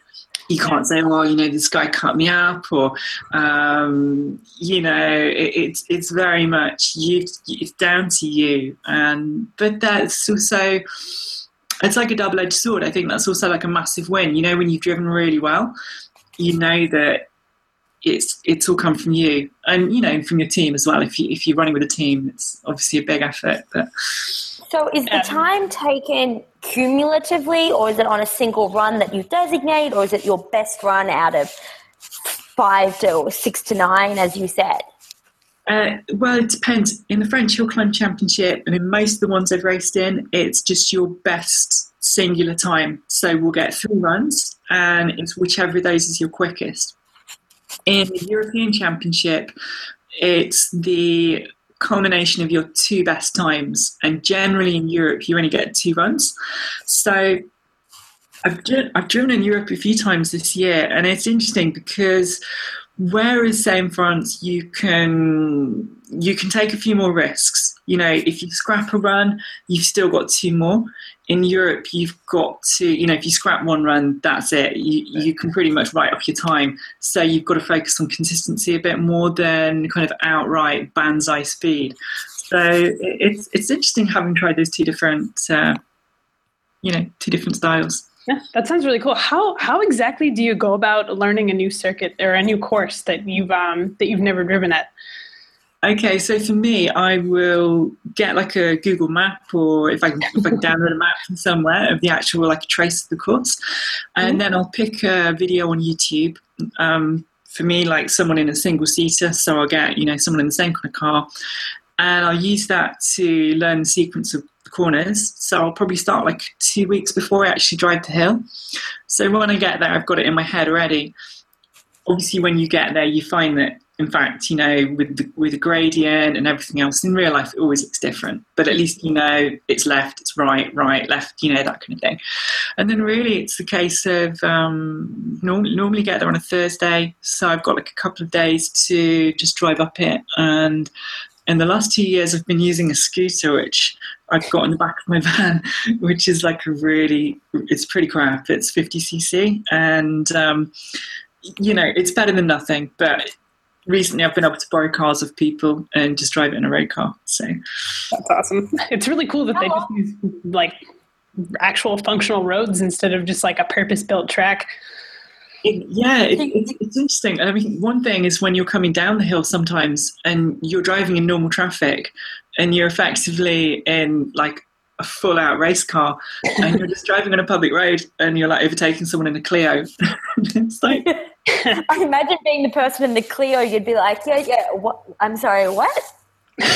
Speaker 4: you can't say, well, you know, this guy cut me up, or um, you know, it, it's it's very much you. It's down to you, and but that's also it's like a double-edged sword. I think that's also like a massive win. You know, when you've driven really well, you know that it's it's all come from you, and you know, from your team as well. If you if you're running with a team, it's obviously a big effort, but.
Speaker 1: So, is the time taken cumulatively, or is it on a single run that you designate, or is it your best run out of five to six to nine, as you said?
Speaker 4: Uh, well, it depends. In the French Hill Climb Championship, and in most of the ones I've raced in, it's just your best singular time. So we'll get three runs, and it's whichever of those is your quickest. In the European Championship, it's the culmination of your two best times. And generally in Europe, you only get two runs. So I've, I've driven in Europe a few times this year, and it's interesting because whereas say in France you can you can take a few more risks. You know, if you scrap a run, you've still got two more. In Europe, you've got to, you know, if you scrap one run, that's it. You, you can pretty much write off your time. So you've got to focus on consistency a bit more than kind of outright banzai speed. So it's it's interesting having tried those two different, uh, you know, two different styles.
Speaker 2: Yeah, that sounds really cool. How how exactly do you go about learning a new circuit or a new course that you've um, that you've never driven at?
Speaker 4: Okay, so for me, I will get like a Google map, or if I can, if I can download a map from somewhere of the actual like a trace of the course, and mm-hmm. then I'll pick a video on YouTube. Um, for me, like someone in a single seater, so I'll get you know someone in the same kind of car, and I'll use that to learn the sequence of the corners. So I'll probably start like two weeks before I actually drive the hill. So when I get there, I've got it in my head already. Obviously, when you get there, you find that in fact, you know, with the, with the gradient and everything else, in real life it always looks different. But at least you know it's left, it's right, right, left, you know, that kind of thing. And then really it's the case of um, normally, normally get there on a Thursday, so I've got like a couple of days to just drive up it. And in the last two years, I've been using a scooter, which I've got in the back of my van, which is like a really, it's pretty crap. It's 50cc, and um, you know, it's better than nothing, but recently I've been able to borrow cars of people and just drive it in a road car. So
Speaker 2: that's awesome. It's really cool that they oh. just use like actual functional roads instead of just like a purpose built track.
Speaker 4: It, yeah, it, it's, it's interesting. I mean, one thing is when you're coming down the hill sometimes and you're driving in normal traffic and you're effectively in like a full out race car and you're just driving on a public road and you're like overtaking someone in a Clio. it's like
Speaker 1: I imagine being the person in the Clio, you'd be like, yeah, yeah, what? I'm sorry, what? like,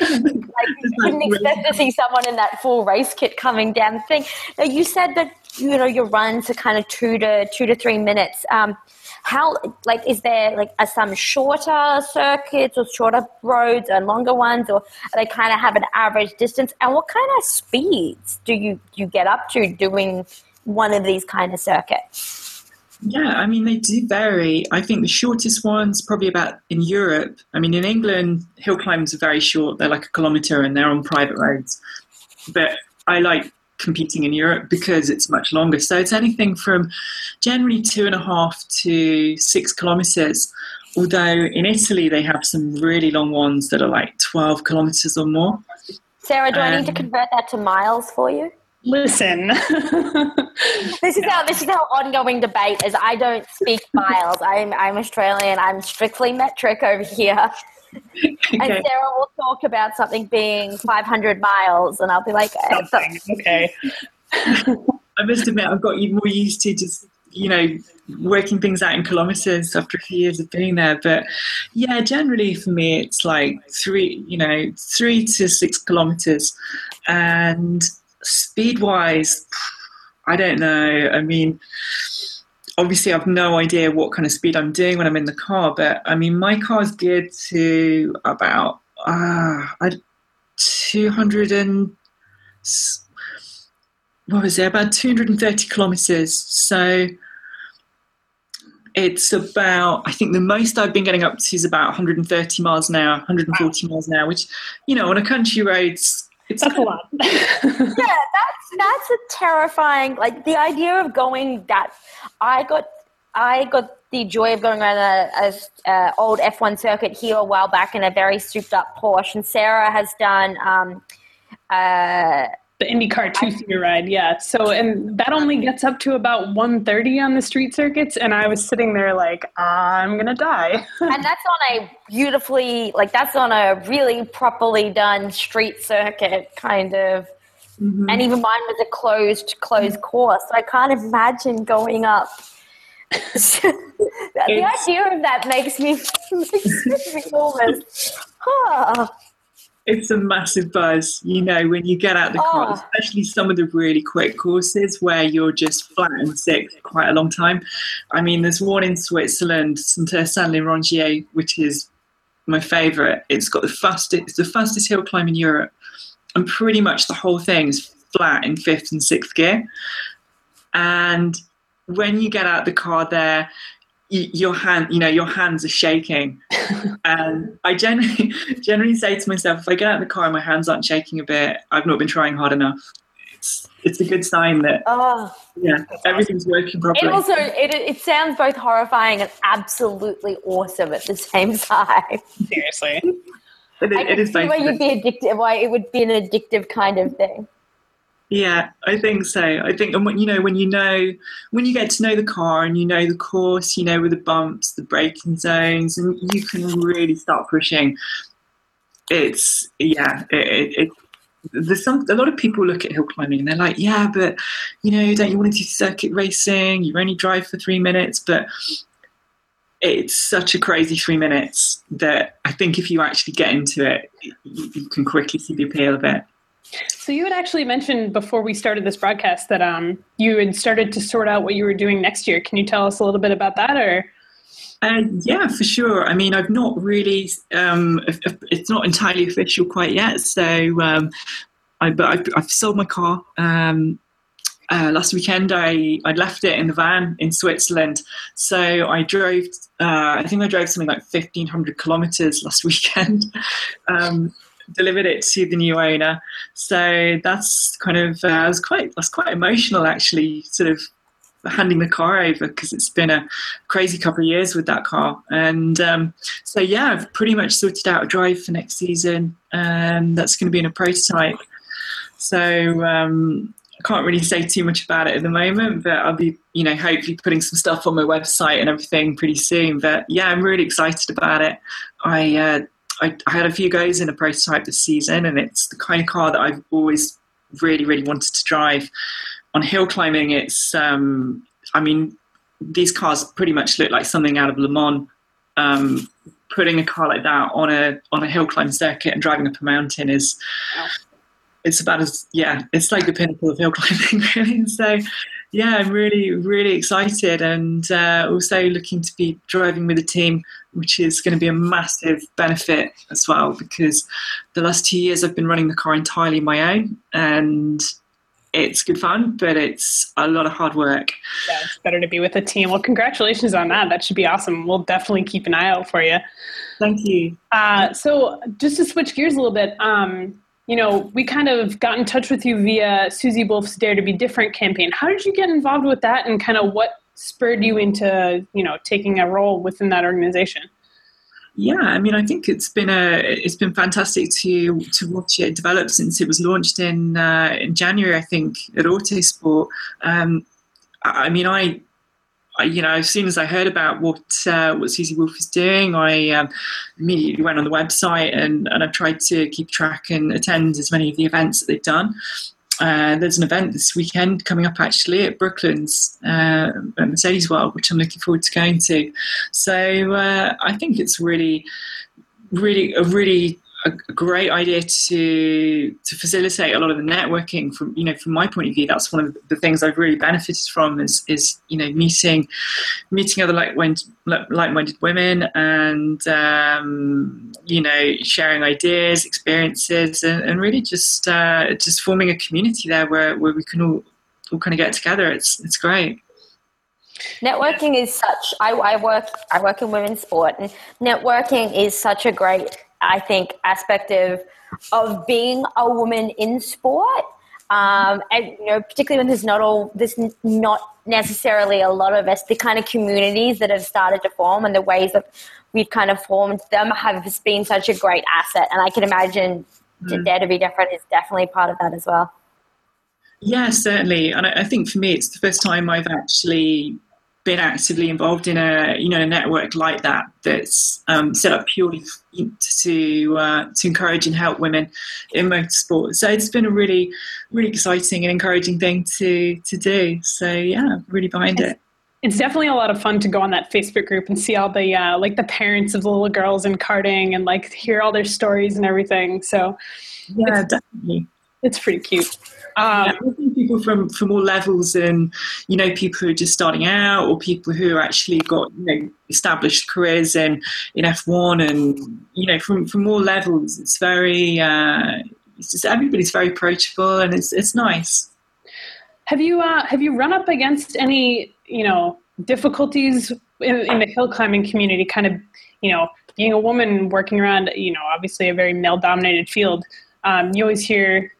Speaker 1: you didn't expect to see someone in that full race kit coming down the thing. Now, you said that you know your runs are kind of two to two to three minutes. Um, how like is there like are some shorter circuits or shorter roads and longer ones, or they kind of have an average distance? And what kind of speeds do you you get up to doing one of these kind of circuits?
Speaker 4: Yeah, I mean, they do vary. I think the shortest one's probably about in Europe. I mean, in England, hill climbs are very short. They're like a kilometre and they're on private roads. But I like competing in Europe because it's much longer. So it's anything from generally two and a half to six kilometres. Although in Italy, they have some really long ones that are like 12 kilometres or more.
Speaker 1: Sarah, do um, I need to um, convert that to miles for you?
Speaker 2: Listen.
Speaker 1: This is how this is our ongoing debate is I don't speak miles. I'm I'm Australian. I'm strictly metric over here. And
Speaker 4: Okay.
Speaker 1: Sarah will talk about something being 500 miles, and I'll be like, eh,
Speaker 2: Something. Okay.
Speaker 4: I must admit, I've got you more used to just, you know, working things out in kilometres after a few years of being there. But yeah, generally for me, it's like three, you know, three to six kilometres. And speed wise, I don't know. I mean, obviously, I've no idea what kind of speed I'm doing when I'm in the car. But I mean, my car's geared to about uh, 200 and what was it about 230 kilometers so it's about i think the most i've been getting up to is about 130 miles an hour 140 miles an hour which you know on a country roads it's
Speaker 2: That's a lot.
Speaker 1: yeah, that's that's a terrifying. Like the idea of going that. I got I got the joy of going around a, a, a old F1 circuit here a while back in a very souped up Porsche, and Sarah has done. Um, uh,
Speaker 2: the IndyCar two seater ride, yeah. So, and that only gets up to about 130 on the street circuits. And I was sitting there like, I'm to die.
Speaker 1: and that's on a beautifully like that's on a really properly done street circuit kind of mm-hmm. and even mine was a closed closed mm-hmm. course so i can't imagine going up the idea of that makes me makes me almost huh.
Speaker 4: It's a massive buzz you know when you get out the car
Speaker 1: Oh.
Speaker 4: especially some of the really quick courses where you're just flat and sick for quite a long time. I mean there's one in switzerland saint uh, saint Rangiers, which is my favorite. It's got the fastest it's the fastest hill climb in europe and pretty much the whole thing is flat in fifth and sixth gear. And when you get out the car there your hand you know your hands are shaking. And um, i generally generally say to myself if i get out of the car and my hands aren't shaking a bit. I've not been trying hard enough. It's it's a good sign that
Speaker 1: oh
Speaker 4: yeah everything's working properly.
Speaker 1: It also it, it sounds both horrifying and absolutely awesome at the same time.
Speaker 2: Seriously.
Speaker 4: it,
Speaker 1: i
Speaker 4: it
Speaker 1: can
Speaker 4: is
Speaker 1: see why you'd be addicted why it would be an addictive kind of thing
Speaker 4: Yeah, I think so. I think, and when you know, when you know, when you get to know the car and you know the course, you know, with the bumps, the braking zones, and you can really start pushing. It's yeah, it, it, it there's some a lot of people look at hill climbing and they're like, yeah, but you know, don't you want to do circuit racing? You only drive for three minutes, but it's such a crazy three minutes that I think if you actually get into it, you, you can quickly see the appeal of it.
Speaker 2: So you had actually mentioned before we started this broadcast that um, you had started to sort out what you were doing next year. Can you tell us a little bit about that, or?
Speaker 4: Uh, yeah, for sure. I mean, I've not really. Um, it's not entirely official quite yet. So, um, I but I've, I've sold my car. Um, uh, last weekend, I I left it in the van in Switzerland. So I drove. Uh, I think I drove something like fifteen hundred kilometers last weekend. Um, delivered it to the new owner. So that's kind of. Uh, I was quite. That's quite emotional actually. Sort of handing the car over because it's been a crazy couple of years with that car. And um, so, yeah, I've pretty much sorted out a drive for next season. And that's going to be in a prototype. So um, I can't really say too much about it at the moment, but I'll be, you know, hopefully putting some stuff on my website and everything pretty soon. But yeah, I'm really excited about it. I, uh, I, I had a few goes in a prototype this season, and it's the kind of car that I've always really, really wanted to drive. On hill climbing, it's, um, I mean, these cars pretty much look like something out of Le Mans. Um, putting a car like that on a on a hill climb circuit and driving up a mountain is
Speaker 2: Wow.
Speaker 4: it's about as yeah, it's like the pinnacle of hill climbing really. So yeah, I'm really really excited and uh, also looking to be driving with a team, which is going to be a massive benefit as well because the last two years I've been running the car entirely my own and it's good fun, but it's a lot of hard work.
Speaker 2: Yeah, it's better to be with a team. Well, congratulations on that. That should be awesome. We'll definitely keep an eye out for you.
Speaker 4: Thank you.
Speaker 2: Uh, so, just to switch gears a little bit, um, you know, we kind of got in touch with you via Susie Wolff's Dare to Be Different campaign. How did you get involved with that, and kind of what spurred you into, you know, taking a role within that organization?
Speaker 4: yeah, I mean, I think it's been a it's been fantastic to to watch it develop since it was launched in uh, in January. I think at Autosport. Um, I, mean, I, you know, as soon as I heard about what uh, what Susie Wolff is doing, I um, immediately went on the website and and I've tried to keep track and attend as many of the events that they've done. Uh, there's an event this weekend coming up actually at Brooklands uh, at Mercedes World, which I'm looking forward to going to. So uh, I think it's really, really a really a great idea to to facilitate a lot of the networking from you know from my point of view that's one of the things I've really benefited from is is you know meeting meeting other like like-minded women and um, you know sharing ideas experiences and, and really just uh, just forming a community there where, where we can all all kind of get together. It's it's great.
Speaker 1: Networking is such I, I work I work in women's sport and networking is such a great I think, aspect of of being a woman in sport. Um, and you know, particularly when there's not all there's not necessarily a lot of us, the kind of communities that have started to form and the ways that we've kind of formed them have been such a great asset. And I can imagine mm. Dare to Be Different is definitely part of that as well.
Speaker 4: Yeah, certainly. And I think for me, it's the first time I've actually been actively involved in a you know a network like that that's um, set up purely to uh, to encourage and help women in motorsport. So it's been a really really exciting and encouraging thing to to do. So yeah, really behind it.
Speaker 2: It's definitely a lot of fun to go on that Facebook group and see all the uh, like the parents of the little girls in karting and like hear all their stories and everything. So
Speaker 4: yeah, definitely,
Speaker 2: it's pretty cute.
Speaker 4: Um, yeah, people from from all levels, and you know, people who are just starting out, or people who actually got you know established careers in in F one, and you know, from from all levels. It's very, uh, it's just everybody's very approachable, and it's it's nice.
Speaker 2: Have you uh, have you run up against any you know difficulties in, in the hill climbing community? Kind of you know being a woman working around you know obviously a very male dominated field. Um, you always hear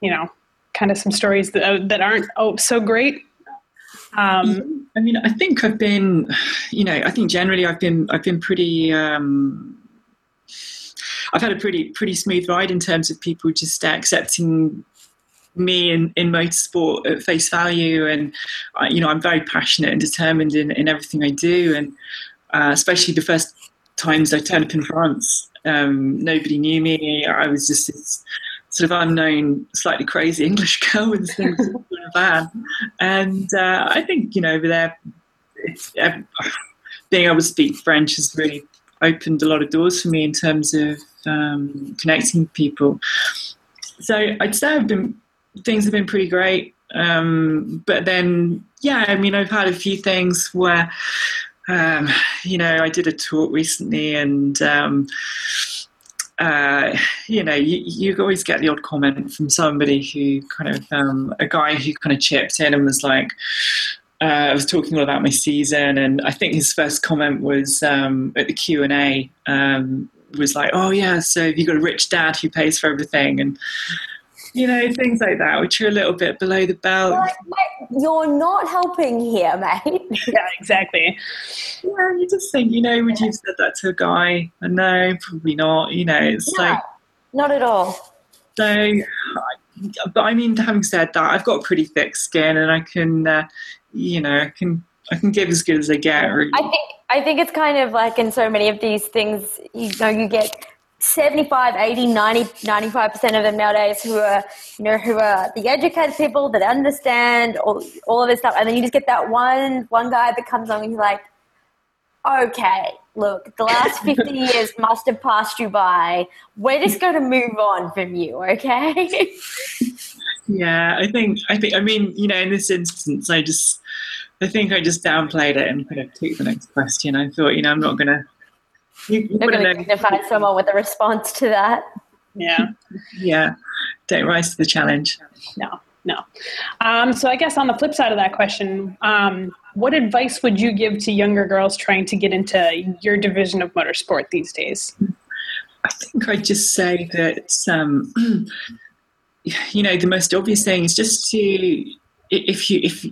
Speaker 2: you know kind of some stories that uh, that aren't oh so great.
Speaker 4: Um, I mean, I think I've been, you know, I think generally I've been I've been pretty. Um, I've had a pretty pretty smooth ride in terms of people just accepting me in, in motorsport at face value and uh, you know I'm very passionate and determined in, in everything I do and uh, especially the first times I turned up in France um, nobody knew me I was just this sort of unknown, slightly crazy English girl with in a van. And uh, I think, you know, over there, uh, being able to speak French has really opened a lot of doors for me in terms of um, connecting with people. So I'd say I've been, things have been pretty great. Um, but then, yeah, I mean, I've had a few things where, um, you know, I did a talk recently and, um, uh, you know, you, you always get the odd comment from somebody who kind of, um, a guy who kind of chipped in and was like, uh, I was talking all about my season, and I think his first comment was um, at the Q and A um, was like, "Oh yeah, so have you got a rich dad who pays for everything?" And you know, things like that, which are a little bit below the belt. Like,
Speaker 1: you're not helping here, mate.
Speaker 2: yeah, exactly.
Speaker 4: Yeah, you just think, you know, would you have said that to a guy? No, probably not. You know, it's no, like.
Speaker 1: Not at all.
Speaker 4: So, but I mean, having said that, I've got pretty thick skin and I can, uh, you know, I can. I can give as good as I get. Really.
Speaker 1: I think I think it's kind of like in so many of these things, you know, you get 75 80 90 95% of them nowadays who are you know who are the educated people that understand all, all of this stuff. And then you just get that one one guy that comes along and he's like okay look the last 50 years must have passed you by. We're just going to move on from you okay?
Speaker 4: Yeah i think i think i mean you know in this instance i just i think i just downplayed it and kind of took the next question. I thought you know i'm not going to
Speaker 1: you, you are going to dignify someone with a response to that.
Speaker 2: Yeah.
Speaker 4: yeah. Don't rise to the challenge.
Speaker 2: No, no. Um, so I guess on the flip side of that question, um, what advice would you give to younger girls trying to get into your division of motorsport these days?
Speaker 4: I think I'd just say that, um, you know, the most obvious thing is just to, if you, if,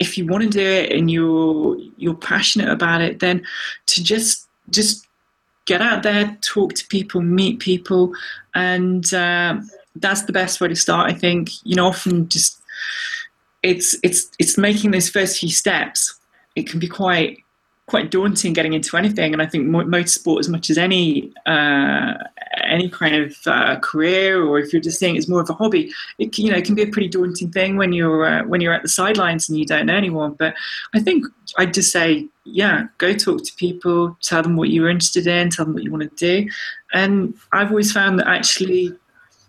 Speaker 4: if you want to do it and you're you're passionate about it, then to just just get out there, talk to people, meet people, and uh, that's the best way to start. I think you know often just it's it's it's making those first few steps. It can be quite quite daunting getting into anything, and I think motorsport, as much as any uh, any kind of uh, career, or if you're just saying it's more of a hobby, it you know it can be a pretty daunting thing when you're uh, when you're at the sidelines and you don't know anyone. But I think I'd just say, yeah, go talk to people, tell them what you're interested in, tell them what you want to do, and I've always found that actually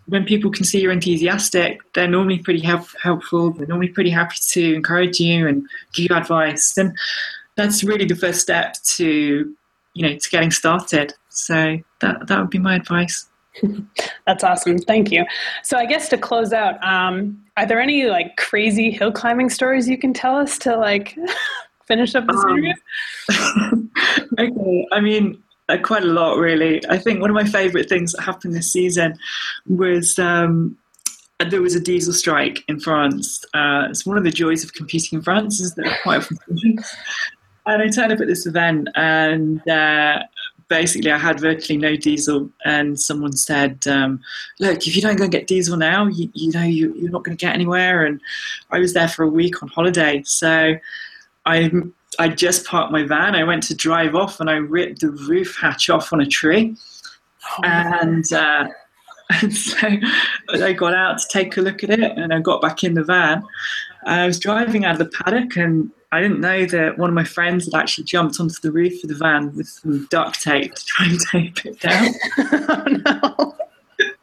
Speaker 4: when people can see you're enthusiastic, they're normally pretty help, helpful. They're normally pretty happy to encourage you and give you advice. And that's really the first step to, you know, to getting started. So that that would be my advice.
Speaker 3: That's awesome. Thank you. So I guess to close out, um, are there any like crazy hill climbing stories you can tell us to like finish up this um,
Speaker 4: interview? okay. I mean, uh, quite a lot, really. I think one of my favourite things that happened this season was um, there was a diesel strike in France. Uh, it's one of the joys of competing in France is that quite often. And I turned up at this event, and uh, basically I had virtually no diesel. And someone said, um, "Look, if you don't go and get diesel now, you, you know you, you're not going to get anywhere." And I was there for a week on holiday, so I I just parked my van. I went to drive off and I ripped the roof hatch off on a tree. Oh, and, uh, and so I got out to take a look at it and I got back in the van. I was driving out of the paddock and I didn't know that one of my friends had actually jumped onto the roof of the van with some duct tape to try and tape it down. oh, no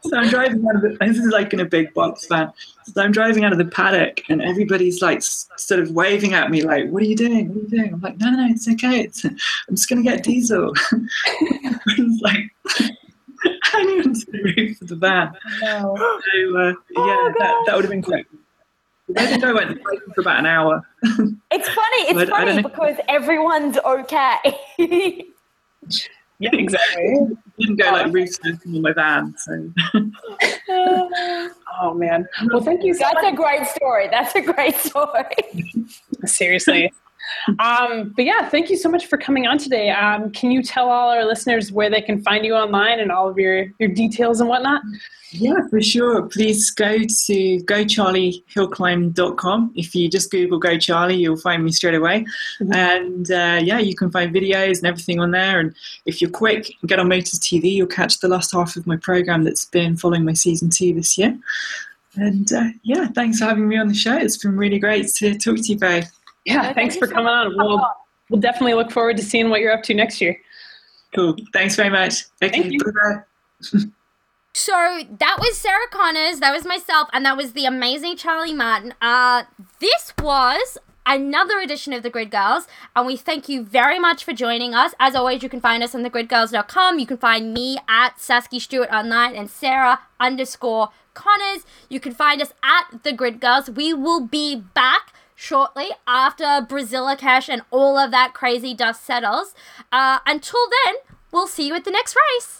Speaker 4: so I'm driving out of the, this is like in a big box van. So I'm driving out of the paddock and everybody's like sort of waving at me like, what are you doing? What are you doing? I'm like, no, no, no it's okay. It's, I'm just going to get diesel. it's like hanging onto the roof of the van. No. So, uh, oh, yeah, that, that would have been great. I think I went for about an hour.
Speaker 5: It's funny. It's funny because everyone's okay.
Speaker 3: Yeah, exactly.
Speaker 4: didn't go like researching in my van. So.
Speaker 3: oh man. Well, thank you.
Speaker 5: So much. That's much. a great story. That's a great story.
Speaker 3: Seriously. Um, but yeah, thank you so much for coming on today. Um, can you tell all our listeners where they can find you online and all of your, your details and whatnot?
Speaker 4: Yeah, for sure. Please go to gocharliehillclimb.com. If you just Google Go Charlie, you'll find me straight away. Mm-hmm. And uh, yeah, you can find videos and everything on there. And if you're quick, get on Motors TV, you'll catch the last half of my program that's been following my season two this year. And uh, yeah, thanks for having me on the show. It's been really great to talk to you both.
Speaker 3: Yeah, thanks for coming on. We'll, we'll definitely look forward to seeing what you're up to next year.
Speaker 4: Cool. Thanks very much.
Speaker 3: Okay, Thank you. Bye-bye.
Speaker 1: So that was Sarah Connors, that was myself, and that was the amazing Charlie Martin. Uh, this was another edition of the Grid Girls, and we thank you very much for joining us. As always, you can find us on thegridgirls.com. You can find me at Sasky Stewart online and Sarah underscore Connors. You can find us at the Grid Girls. We will be back shortly after Brazilicash and all of that crazy dust settles. Uh, until then, we'll see you at the next race.